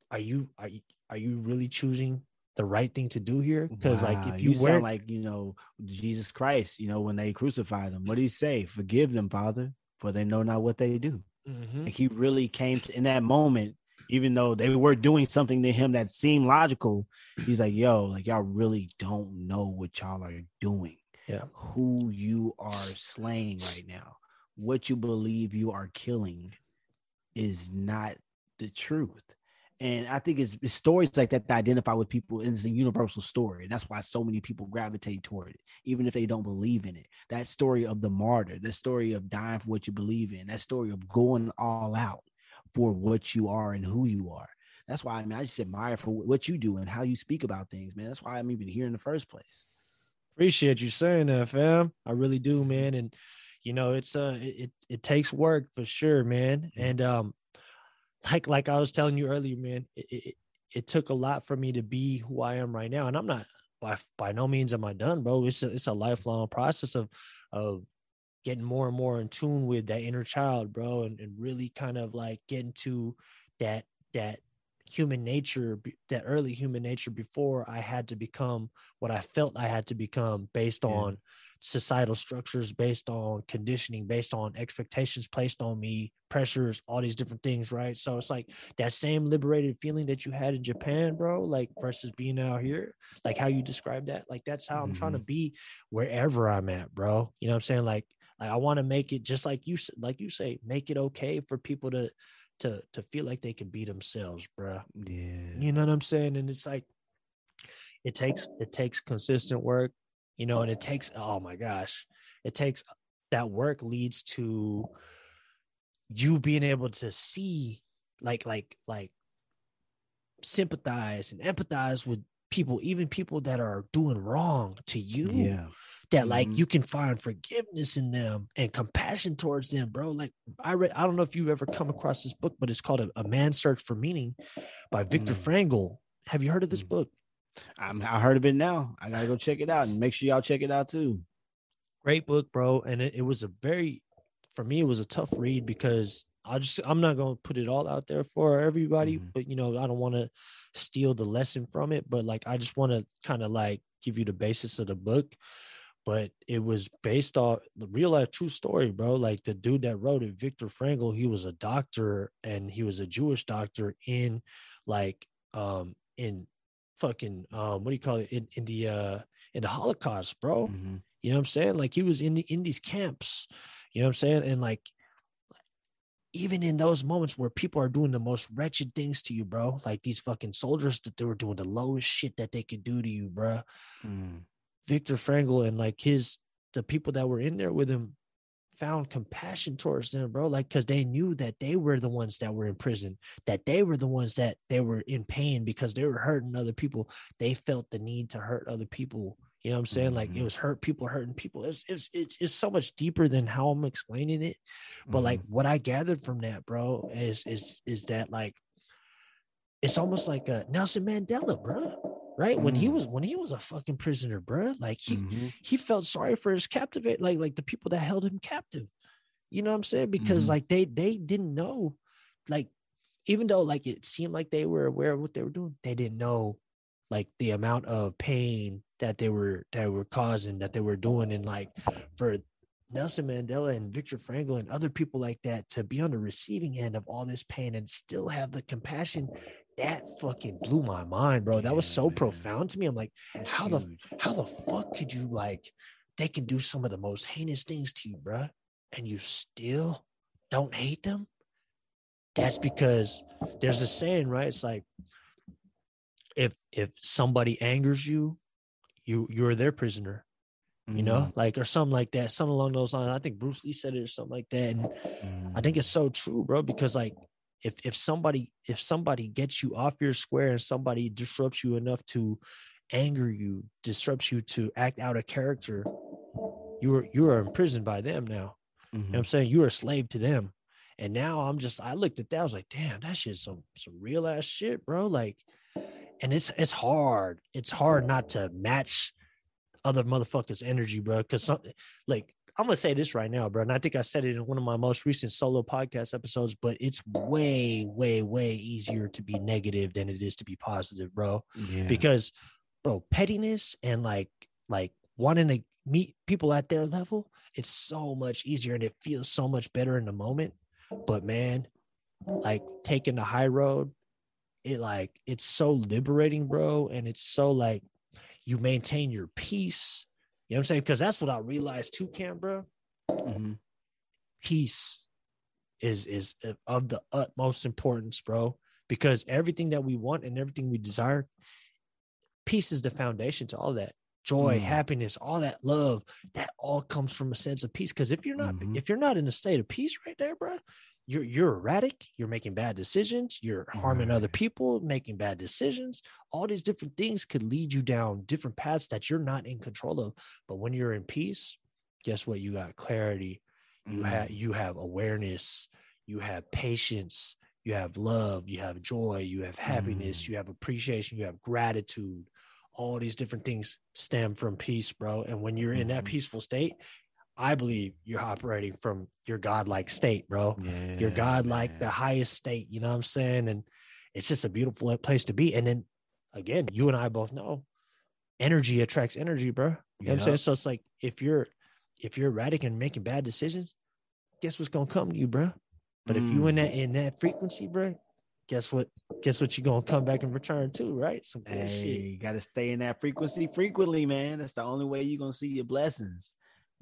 are you are you are you really choosing the right thing to do here? Because wow, like if you, you sound like you know Jesus Christ, you know when they crucified him, what did he say? Forgive them, Father, for they know not what they do. Mm-hmm. Like he really came to in that moment, even though they were doing something to him that seemed logical. He's like, yo, like y'all really don't know what y'all are doing. Yeah. Who you are slaying right now, what you believe you are killing is not the truth. And I think it's, it's, stories like that that identify with people. It's a universal story. That's why so many people gravitate toward it, even if they don't believe in it. That story of the martyr, that story of dying for what you believe in, that story of going all out for what you are and who you are. That's why I mean I just admire for what you do and how you speak about things, man. That's why I'm even here in the first place. Appreciate you saying that, fam. I really do, man. And you know, it's uh it it, it takes work for sure, man. And um like like I was telling you earlier, man, it, it, it took a lot for me to be who I am right now. And I'm not by by no means am I done, bro. It's a it's a lifelong process of of getting more and more in tune with that inner child, bro, and, and really kind of like getting to that that human nature, that early human nature before I had to become what I felt I had to become based yeah. on societal structures, based on conditioning, based on expectations placed on me, pressures, all these different things, right? So it's like that same liberated feeling that you had in Japan, bro, like versus being out here, like how you describe that. Like that's how I'm trying to mm-hmm. be wherever I'm at, bro. You know what I'm saying? Like, like I want to make it just like you like you say, make it okay for people to to to feel like they can be themselves, bro. Yeah. You know what I'm saying? And it's like it takes it takes consistent work, you know, and it takes oh my gosh, it takes that work leads to you being able to see like like like sympathize and empathize with people even people that are doing wrong to you yeah that like mm-hmm. you can find forgiveness in them and compassion towards them, bro. Like I read, I don't know if you've ever come across this book, but it's called A, a Man's Search for Meaning by Viktor mm. Frankl. Have you heard of this mm. book? I'm, I heard of it now. I gotta go check it out and make sure y'all check it out too. Great book, bro. And it, it was a very, for me, it was a tough read because I just I'm not gonna put it all out there for everybody, mm but you know I don't want to steal the lesson from it, but like I just want to kind of like give you the basis of the book but it was based off the real life true story, bro. Like the dude that wrote it, Viktor Frankl, he was a doctor and he was a Jewish doctor in like um in fucking um what do you call it in, in the uh in the Holocaust, bro. Mm-hmm. You know what I'm saying? Like he was in the, in these camps, you know what I'm saying? And like even in those moments where people are doing the most wretched things to you, bro, like these fucking soldiers that they were doing the lowest shit that they could do to you, bro. Mm. Viktor Frankl and like his the people that were in there with him found compassion towards them, bro. Like, cause they knew that they were the ones that were in prison, that they were the ones that they were in pain because they were hurting other people. They felt the need to hurt other people. You know what I'm saying? Mm-hmm. Like it mm-hmm. was hurt people hurting people. It's, it's it's it's so much deeper than how I'm explaining it. But mm-hmm. like what I gathered from that, bro, is is is that like it's almost like a Nelson Mandela, bro right mm. when he mm. was when he was a fucking prisoner bro like he mm-hmm. he felt sorry for his captivate like like the people that held him captive you know what i'm saying because mm-hmm. like they they didn't know like even though like it seemed like they were aware of what they were doing they didn't know like the amount of pain that they were that were causing that they were doing and like for Nelson Mandela and Viktor Frankl and other people like that to be on the receiving end of all this pain and still have the compassion that fucking blew my mind, bro. That was so profound to me. I'm like, how the how the fuck could you like they can do some of the most heinous things to you, bro, and you still don't hate them? That's because there's a saying, right? It's like if if somebody angers you, you you're their prisoner. You mm-hmm. know, like or something like that, something along those lines. I think Bruce Lee said it or something like that. And mm-hmm. I think it's so true, bro, because like if if somebody if somebody gets you off your square and somebody disrupts you enough to anger you disrupts you to act out a character you are you are imprisoned by them now mm-hmm. you know i'm mm-hmm. saying you're a slave to them and now i'm just i looked at that i was like damn that shit's some some real ass shit bro like and it's it's hard it's hard not to match other motherfuckers energy bro because something like I'm gonna say this right now, bro, and I think I said it in one of my most recent solo podcast episodes, but it's way, way, way easier to be negative than it is to be positive, bro. Yeah. Because, bro, pettiness and like, like wanting to meet people at their level, it's so much easier and it feels so much better in the moment. But man, like taking the high road, it like it's so liberating, bro, and it's so like you maintain your peace you know what I'm saying? Because that's what I realized too, Cam, bro. Mm-hmm. Peace is is of the utmost importance, bro. Because everything that we want and everything we desire, peace is the foundation to all that. Joy, mm. happiness, all that love, that all comes from a sense of peace. Because if you're not, mm-hmm. if you're not in a state of peace right there, bro, you're you're erratic, you're making bad decisions, you're harming Right. other people, making bad decisions. All these different things could lead you down different paths that you're not in control of. But when you're in peace, guess what? You got clarity, you Mm. have you have awareness, you have patience, you have love, you have joy, you have happiness, Mm. you have appreciation, you have gratitude. All these different things stem from peace, bro. And when you're in that Mhm. peaceful state, I believe you're operating from your godlike state, bro. Yeah, Your godlike, the highest state. You know what I'm saying? And it's just a beautiful place to be. And then again, you and I both know energy attracts energy, bro. You know what I'm saying? So it's like if you're if you're erratic and making bad decisions, guess what's gonna come to you, bro? But if you in Mm. that in that frequency, bro, guess what? Guess what you're gonna come back and return to, right? Some good Hey, shit. you gotta stay in that frequency frequently, man. That's the only way you're gonna see your blessings.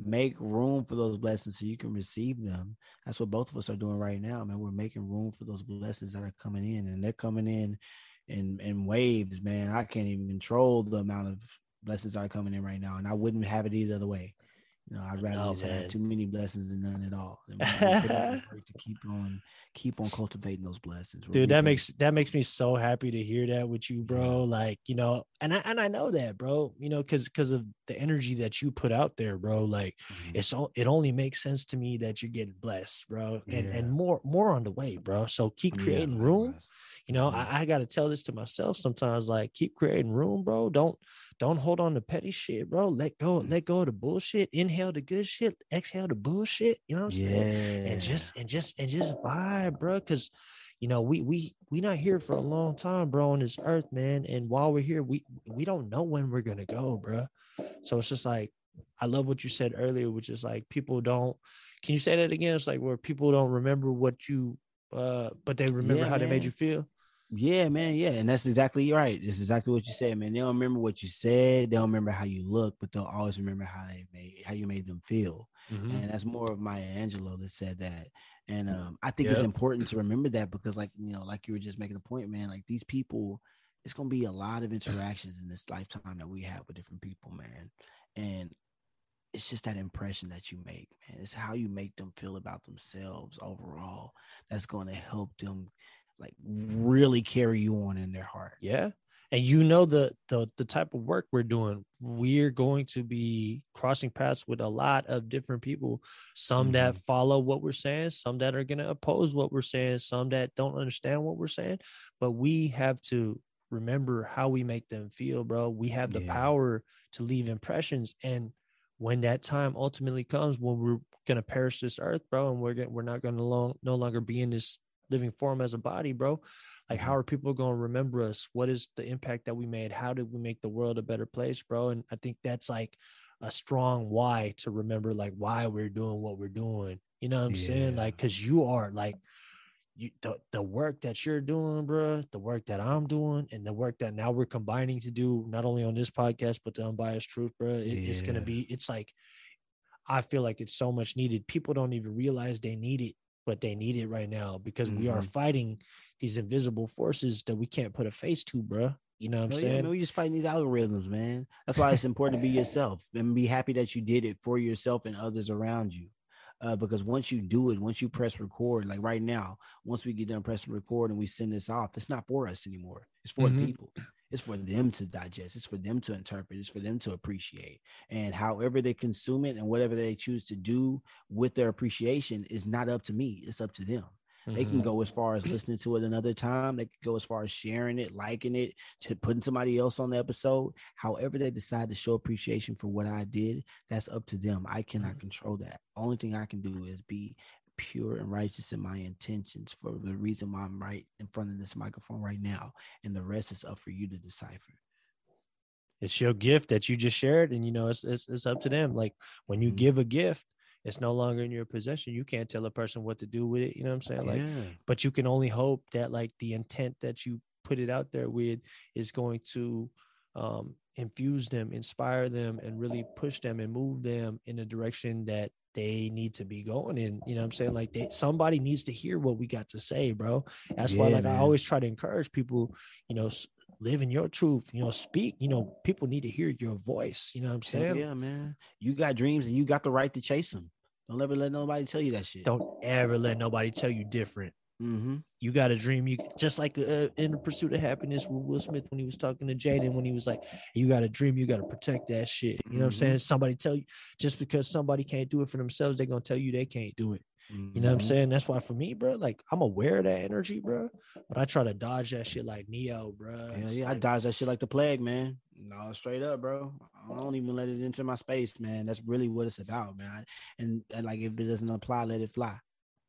Make room for those blessings so you can receive them. That's what both of us are doing right now, man. We're making room for those blessings that are coming in, and they're coming in in in waves, man. I can't even control the amount of blessings that are coming in right now, and I wouldn't have it either way. You know, I'd rather know, just man. have too many blessings than none at all. And we- we put in the work to keep on, keep on cultivating those blessings. Dude that makes that makes me so happy to hear that with you bro like you know and i and i know that bro you know because because of the energy that you put out there bro like Mhm. it's all it only makes sense to me that you're getting blessed bro and Yeah. and more more on the way bro so keep Yeah, creating room likewise. you know Mhm. i, I got to tell this to myself sometimes like keep creating room bro don't don't hold on to petty shit bro let go let go of the bullshit inhale the good shit exhale the bullshit you know what i'm saying Yeah, and just and just and just vibe, bro. Because you know we we we not here for a long time, bro, on this earth, man. And while we're here, we we don't know when we're gonna go, bro. So it's just like I love what you said earlier, which is like people don't. Can you say that again? It's like where people don't remember what you, uh, but they remember Yeah, how they made you feel. Yeah, man. Yeah. And that's exactly right. That's exactly what you said, man. They don't remember what you said. They don't remember how you look, but they'll always remember how they made how you made them feel. Mm-hmm. And that's more of Maya Angelou that said that. And um, I think it's important to remember that because, like, you know, like you were just making a point, man, like these people, it's gonna be a lot of interactions in this lifetime that we have with different people, man. And it's just that impression that you make, man. It's how you make them feel about themselves overall that's gonna help them like really carry you on in their heart. Yeah. And you know the the the type of work we're doing. We're going to be crossing paths with a lot of different people. Some that mm-hmm. follow what we're saying, some that are going to oppose what we're saying, some that don't understand what we're saying. But we have to remember how we make them feel, bro. We have the Yeah. power to leave impressions and when that time ultimately comes when we're going to perish this earth, bro, and we're going we're not going to long, no longer be in this living form as a body, bro. Like, how Mhm. are people going to remember us? What is the impact that we made? How did we make the world a better place, bro? And I think that's like a strong why to remember, like, why we're doing what we're doing. You know what I'm saying? Like, because you are like, you the, the work that you're doing, bro, the work that I'm doing, and the work that now we're combining to do, not only on this podcast, but the unbiased truth, bro. It, It's going to be, it's like, I feel like it's so much needed. People don't even realize they need it, but they need it right now because we are Mhm. fighting these invisible forces that we can't put a face to, bro. You know what I'm yeah, saying? man, we just fighting these algorithms, man. That's why it's important to be yourself and be happy that you did it for yourself and others around you. Uh, because once you do it, once you press record, like right now, once we get done pressing record and we send this off, it's not for us anymore. It's for Mhm. people. It's for them to digest. It's for them to interpret. It's for them to appreciate. And however they consume it and whatever they choose to do with their appreciation is not up to me. It's up to them. They can Mhm. go as far as listening to it another time. They can go as far as sharing it, liking it, to putting somebody else on the episode. However, they decide to show appreciation for what I did, that's up to them. I cannot Mhm. control that. Only thing I can do is be pure and righteous in my intentions for the reason why I'm right in front of this microphone right now. And the rest is up for you to decipher. It's your gift that you just shared, and you know it's it's, it's up to them. Like when you Mhm. give a gift, it's no longer in your possession. You can't tell a person what to do with it. You know what I'm saying? Like, yeah. but you can only hope that like the intent that you put it out there with is going to um, infuse them, inspire them, and really push them and move them in the direction that they need to be going in. You know what I'm saying? Like they somebody needs to hear what we got to say, bro. That's why Yeah, like I always try to encourage people, you know, live in your truth, you know, speak, you know, people need to hear your voice. You know what I'm saying? yeah, man. You got dreams and you got the right to chase them. Don't ever let nobody tell you that shit. Don't ever let nobody tell you different. Mm-hmm. You got to dream. You just like uh, in the pursuit of happiness with Will Smith when he was talking to Jaden when he was like, "You got to dream. You got to protect that shit." You know what I'm Mhm. saying? Somebody tell you just because somebody can't do it for themselves, they're gonna tell you they can't do it. You know what I'm Mhm. saying? That's why for me, bro, like I'm aware of that energy, bro, but I try to dodge that shit like Neo, bro. Hell yeah, I dodge that shit like the plague, man. No, straight up, bro. I don't even let it into my space, man. That's really what it's about, man. And, and like, if it doesn't apply, let it fly.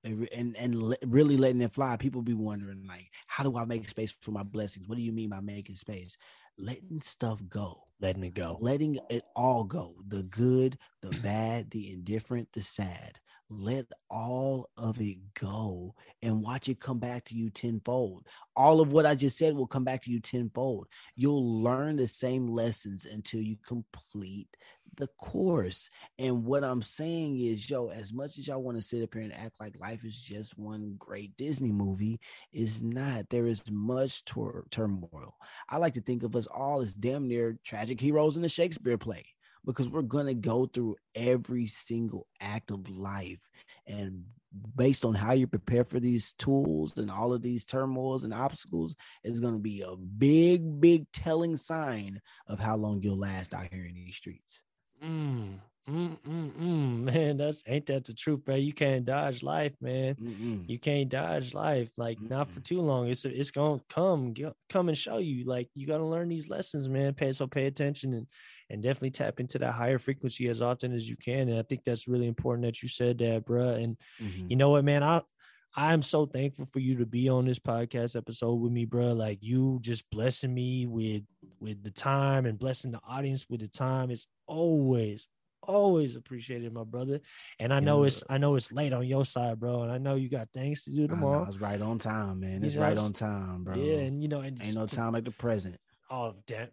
And and, and le- really letting it fly. People be wondering, like, how do I make space for my blessings? What do you mean by making space? Letting stuff go, letting it go. letting it all go. The good, the bad, the indifferent, the sad. Let all of it go and watch it come back to you tenfold. All of what I just said will come back to you tenfold. You'll learn the same lessons until you complete the course. And what I'm saying is, yo, as much as y'all want to sit up here and act like life is just one great Disney movie, is not. There is much tur- turmoil. I like to think of us all as damn near tragic heroes in a Shakespeare play because we're going to go through every single act of life. And based on how you prepare for these tools and all of these turmoils and obstacles, is going to be a big, big telling sign of how long you'll last out here in these streets. Mm, mm, mm, mm. Man, that's ain't that the truth, bro? You can't dodge life, man. Mm-mm. You can't dodge life, like not for too long. It's it's gonna come, get, come and show you. Like you gotta learn these lessons, man. Pay so pay attention and and definitely tap into that higher frequency as often as you can. And I think that's really important that you said that, bro. And Mhm. you know what, man? I I'm so thankful for you to be on this podcast episode with me, bro. Like you just blessing me with with the time and blessing the audience with the time. It's always always appreciated, my brother. And I know it's I know it's late on your side, bro. And I know you got things to do tomorrow. it's right on time, man. You It's know, right on time, bro. Yeah, and you know, and Ain't just no time like the present. Oh damn,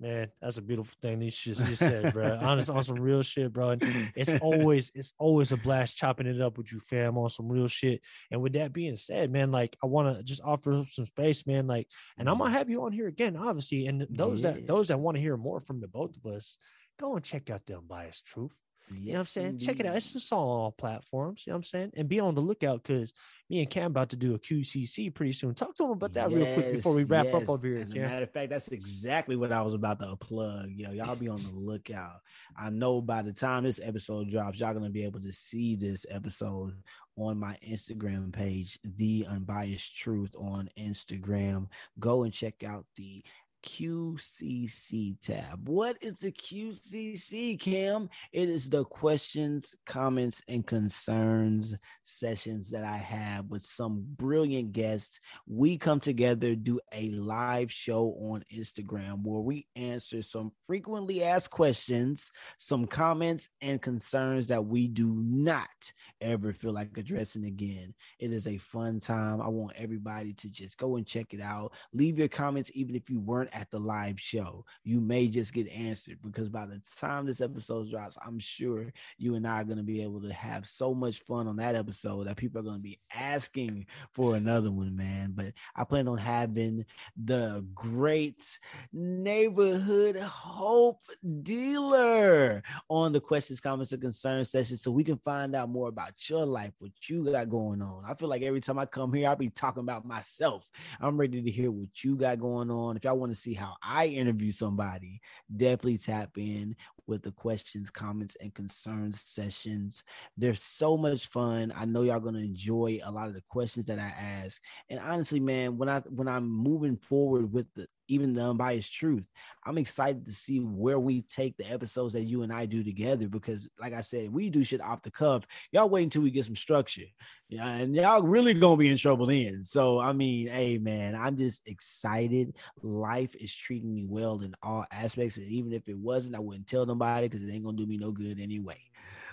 man, that's a beautiful thing you just you said, bro. Honest, on some real shit, bro. And it's always it's always a blast chopping it up with you, fam, on some real shit. And with that being said, man, like I want to just offer up some space, man. Like, and I'm gonna mm-hmm. have you on here again, obviously. And those Yeah. that those that want to hear more from the both of us, go and check out the unbiased truth. You know what I'm Yes, saying? Check it out. It's just on all platforms. You know what I'm saying? And be on the lookout because me and Cam about to do a QCC pretty soon. Talk to him about that real quick before we Yes, wrap up over here, As a matter of fact, that's exactly what I was about to plug. Yo, y'all be on the lookout. I know by the time this episode drops, y'all gonna be able to see this episode on my Instagram page, The Unbiased Truth on Instagram. Go and check out the QCC tab. What is the QCC, Cam? It is the questions, comments, and concerns sessions that I have with some brilliant guests. We come together, do a live show on Instagram where we answer some frequently asked questions, some comments, and concerns that we do not ever feel like addressing again. It is a fun time. I want everybody to just go and check it out. Leave your comments, even if you weren't at the live show. You may just get answered because by the time this episode drops, I'm sure you and I are going to be able to have so much fun on that episode that people are going to be asking for another one, man. But I plan on having the great neighborhood hope dealer on the questions, comments, and concerns session so we can find out more about your life, what you got going on. I feel like every time I come here, I'll be talking about myself. I'm ready to hear what you got going on. If y'all want to see how I interview somebody, definitely tap in with the questions, comments, and concerns sessions. They're so much fun. I know y'all gonna enjoy a lot of the questions that I ask. And honestly, man, when I when I'm moving forward with the even the unbiased truth, I'm excited to see where we take the episodes that you and I do together because, like I said, we do shit off the cuff. Y'all wait until we get some structure. Yeah, and y'all really gonna be in trouble then. So I mean, hey man, I'm just excited. Life is treating me well in all aspects, and even if it wasn't, I wouldn't tell nobody because it ain't gonna do me no good anyway.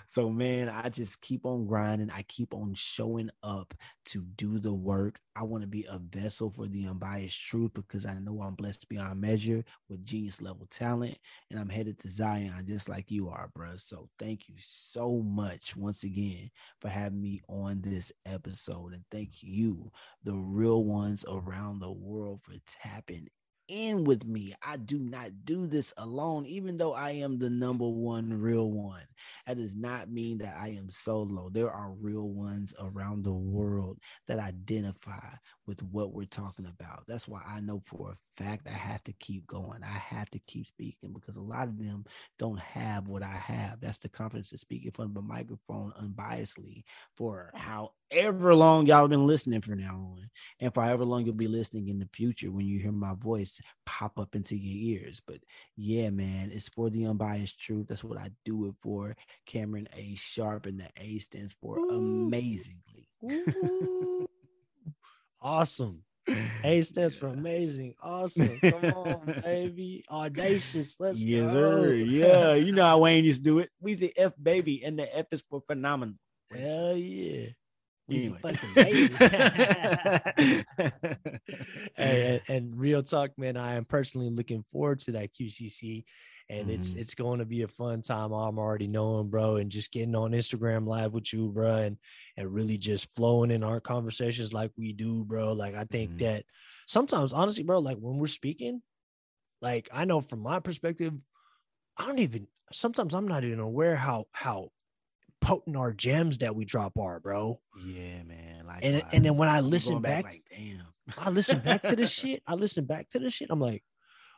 So man, I just keep on grinding. I keep on showing up to do the work. I want to be a vessel for the unbiased truth because I know I'm blessed beyond measure with genius level talent, and I'm headed to Zion just like you are, bro. So thank you so much once again for having me on this episode, and thank you, the real ones around the world, for tapping in with me. I do not do this alone, even though I am the number one real one. That does not mean that I am solo. There are real ones around the world that identify with what we're talking about. That's why I know for a fact I have to keep going. I have to keep speaking because a lot of them don't have what I have. That's the confidence to speak in front of a microphone unbiasedly for however long y'all been listening from now on, and for however long you'll be listening in the future when you hear my voice pop up into your ears. But yeah, man, it's for the unbiased truth. That's what I do it for. Cameron A. Sharp, and the A stands for Ooh. amazingly. Awesome. A stands for amazing. Awesome. Come on, baby. Audacious. Let's yes, go. Sir. Yeah. You know how Wayne used to do it. We say F baby, and the F is for phenomenal. Hell yeah. Anyway. and, and, real talk, man, I am personally looking forward to that QCC, and mm. it's mm-hmm. it's going to be a fun time. I'm already knowing, bro, and just getting on Instagram live with you, bro, and and really just flowing in our conversations like we do, bro. Like I think mm. that sometimes, honestly, bro, like when we're speaking, like I know from my perspective, I don't even sometimes I'm not even aware how how potent our gems that we drop are, bro. Yeah, man. Like, and and then when I listen back, back like, damn, I listen back to the shit. I listen back to the shit. I'm like,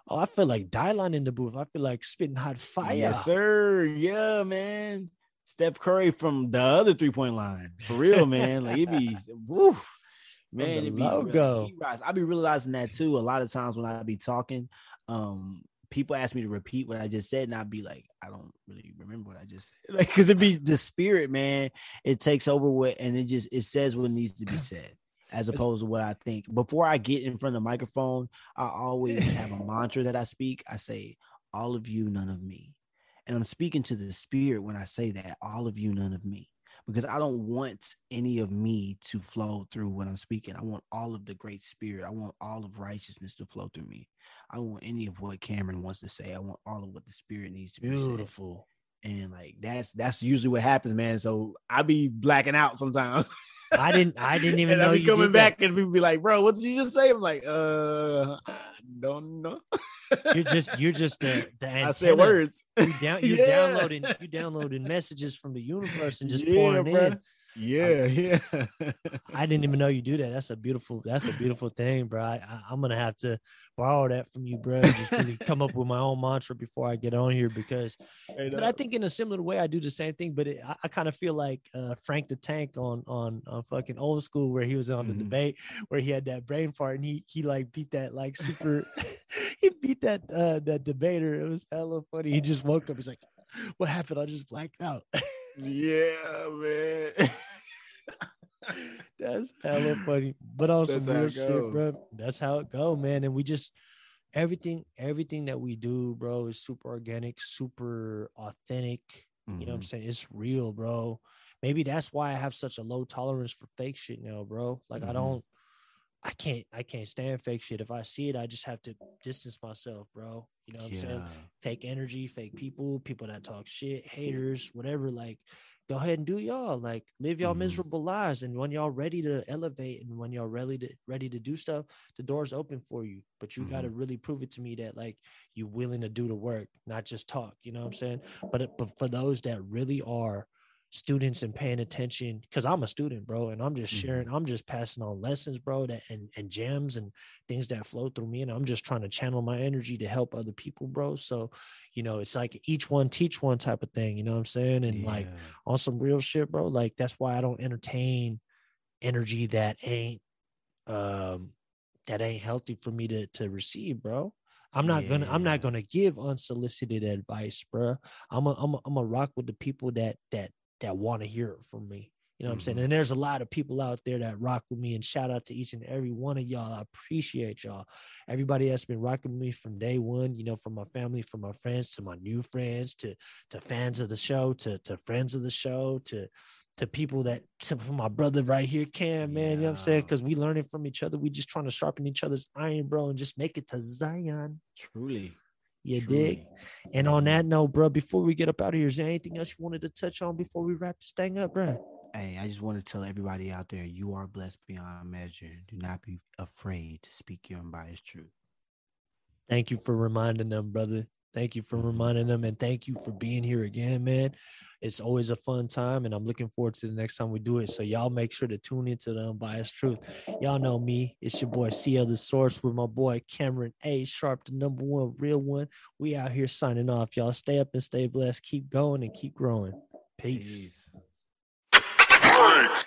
oh, I feel like Dylan in the booth. I feel like spitting hot fire. Yes, sir. Yeah, man. Steph Curry from the other three point line. For real, man. Like it be woof. Man, it be logo. I be realizing that too. A lot of times when I be talking, um, people ask me to repeat what I just said, and I'd be like, I don't really remember what I just said. Like, cause it be the spirit, man. It takes over what, and it just it says what needs to be said, as opposed to what I think. Before I get in front of the microphone, I always have a mantra that I speak. I say, "All of you, none of me," and I'm speaking to the spirit when I say that. All of you, none of me because I don't want any of me to flow through when I'm speaking. I want all of the great spirit. I want all of righteousness to flow through me. I want any of what Cameron wants to say. I want all of what the spirit needs to be beautiful. And like that's that's usually what happens, man. So I be blacking out sometimes. I didn't I didn't even know you coming back that. and people be like, bro, what did you just say? I'm like, uh I don't know. you're just you're just the, the antenna. I said words. You down you yeah. downloading you downloading messages from the universe and just yeah, pouring bro. in. Yeah, yeah. I didn't even know you do that. That's a beautiful. That's a beautiful thing, bro. I, am gonna have to borrow that from you, bro. Just really come up with my own mantra before I get on here because. But I think in a similar way, I do the same thing. But it, I, I kind of feel like uh, Frank the Tank on on on fucking old school where he was on mm-hmm. the debate where he had that brain fart and he he like beat that like super. he beat that uh that debater. It was hella funny. He just woke up. He's like, "What happened? I just blacked out." Yeah, man. That's hella funny. But on some real shit, bro. That's how it go, man. And we just everything, everything that we do, bro, is super organic, super authentic. Mm-hmm. You know what I'm mm-hmm. saying? It's real, bro. Maybe that's why I have such a low tolerance for fake shit now, bro. Like mm-hmm. I don't I can't I can't stand fake shit. If I see it, I just have to distance myself, bro. You know what yeah. I'm saying? Fake energy, fake people, people that talk shit, haters, whatever. Like, go ahead and do y'all. Like, live y'all mm-hmm. miserable lives. And when y'all ready to elevate and when y'all ready to ready to do stuff, the door's open for you. But you mm-hmm. got to really prove it to me that like you willing to do the work, not just talk. You know what I'm saying? But but for those that really are students and paying attention because I'm a student, bro, and I'm just sharing, mm-hmm. I'm just passing on lessons, bro, that and and gems and things that flow through me, and I'm just trying to channel my energy to help other people, bro. So, you know, it's like each one teach one type of thing, you know what I'm saying? And yeah. like on some real shit, bro. Like that's why I don't entertain energy that ain't um that ain't healthy for me to to receive, bro. I'm not yeah. gonna I'm not gonna give unsolicited advice, bro. I'm a, I'm a, I'm a rock with the people that that that want to hear it from me. You know what. I'm saying? Mm-hmm. And there's a lot of people out there that rock with me and shout out to each and every one of y'all. I appreciate y'all. Everybody that's been rocking with me from day one, you know, from my family, from my friends to my new friends, to to fans of the show, to to friends of the show, to to people that to from my brother right here, Cam, man. Yeah. You know what I'm saying? Because we learning from each other. We just trying to sharpen each other's iron, bro, and just make it to Zion. Truly. You Truly. dig? And on that note, bro, before we get up out of here, is there anything else you wanted to touch on before we wrap this thing up, bro? Hey, I just want to tell everybody out there, you are blessed beyond measure. Do not be afraid to speak your unbiased truth. Thank you for reminding them, brother. Thank you for reminding them, and thank you for being here again, man. It's always a fun time, and I'm looking forward to the next time we do it. So y'all make sure to tune into the unbiased truth. Y'all know me. It's your boy CL the Source with my boy Cameron A. Sharp, the number one real one. We out here signing off. Y'all stay up and stay blessed. Keep going and keep growing. Peace. Peace.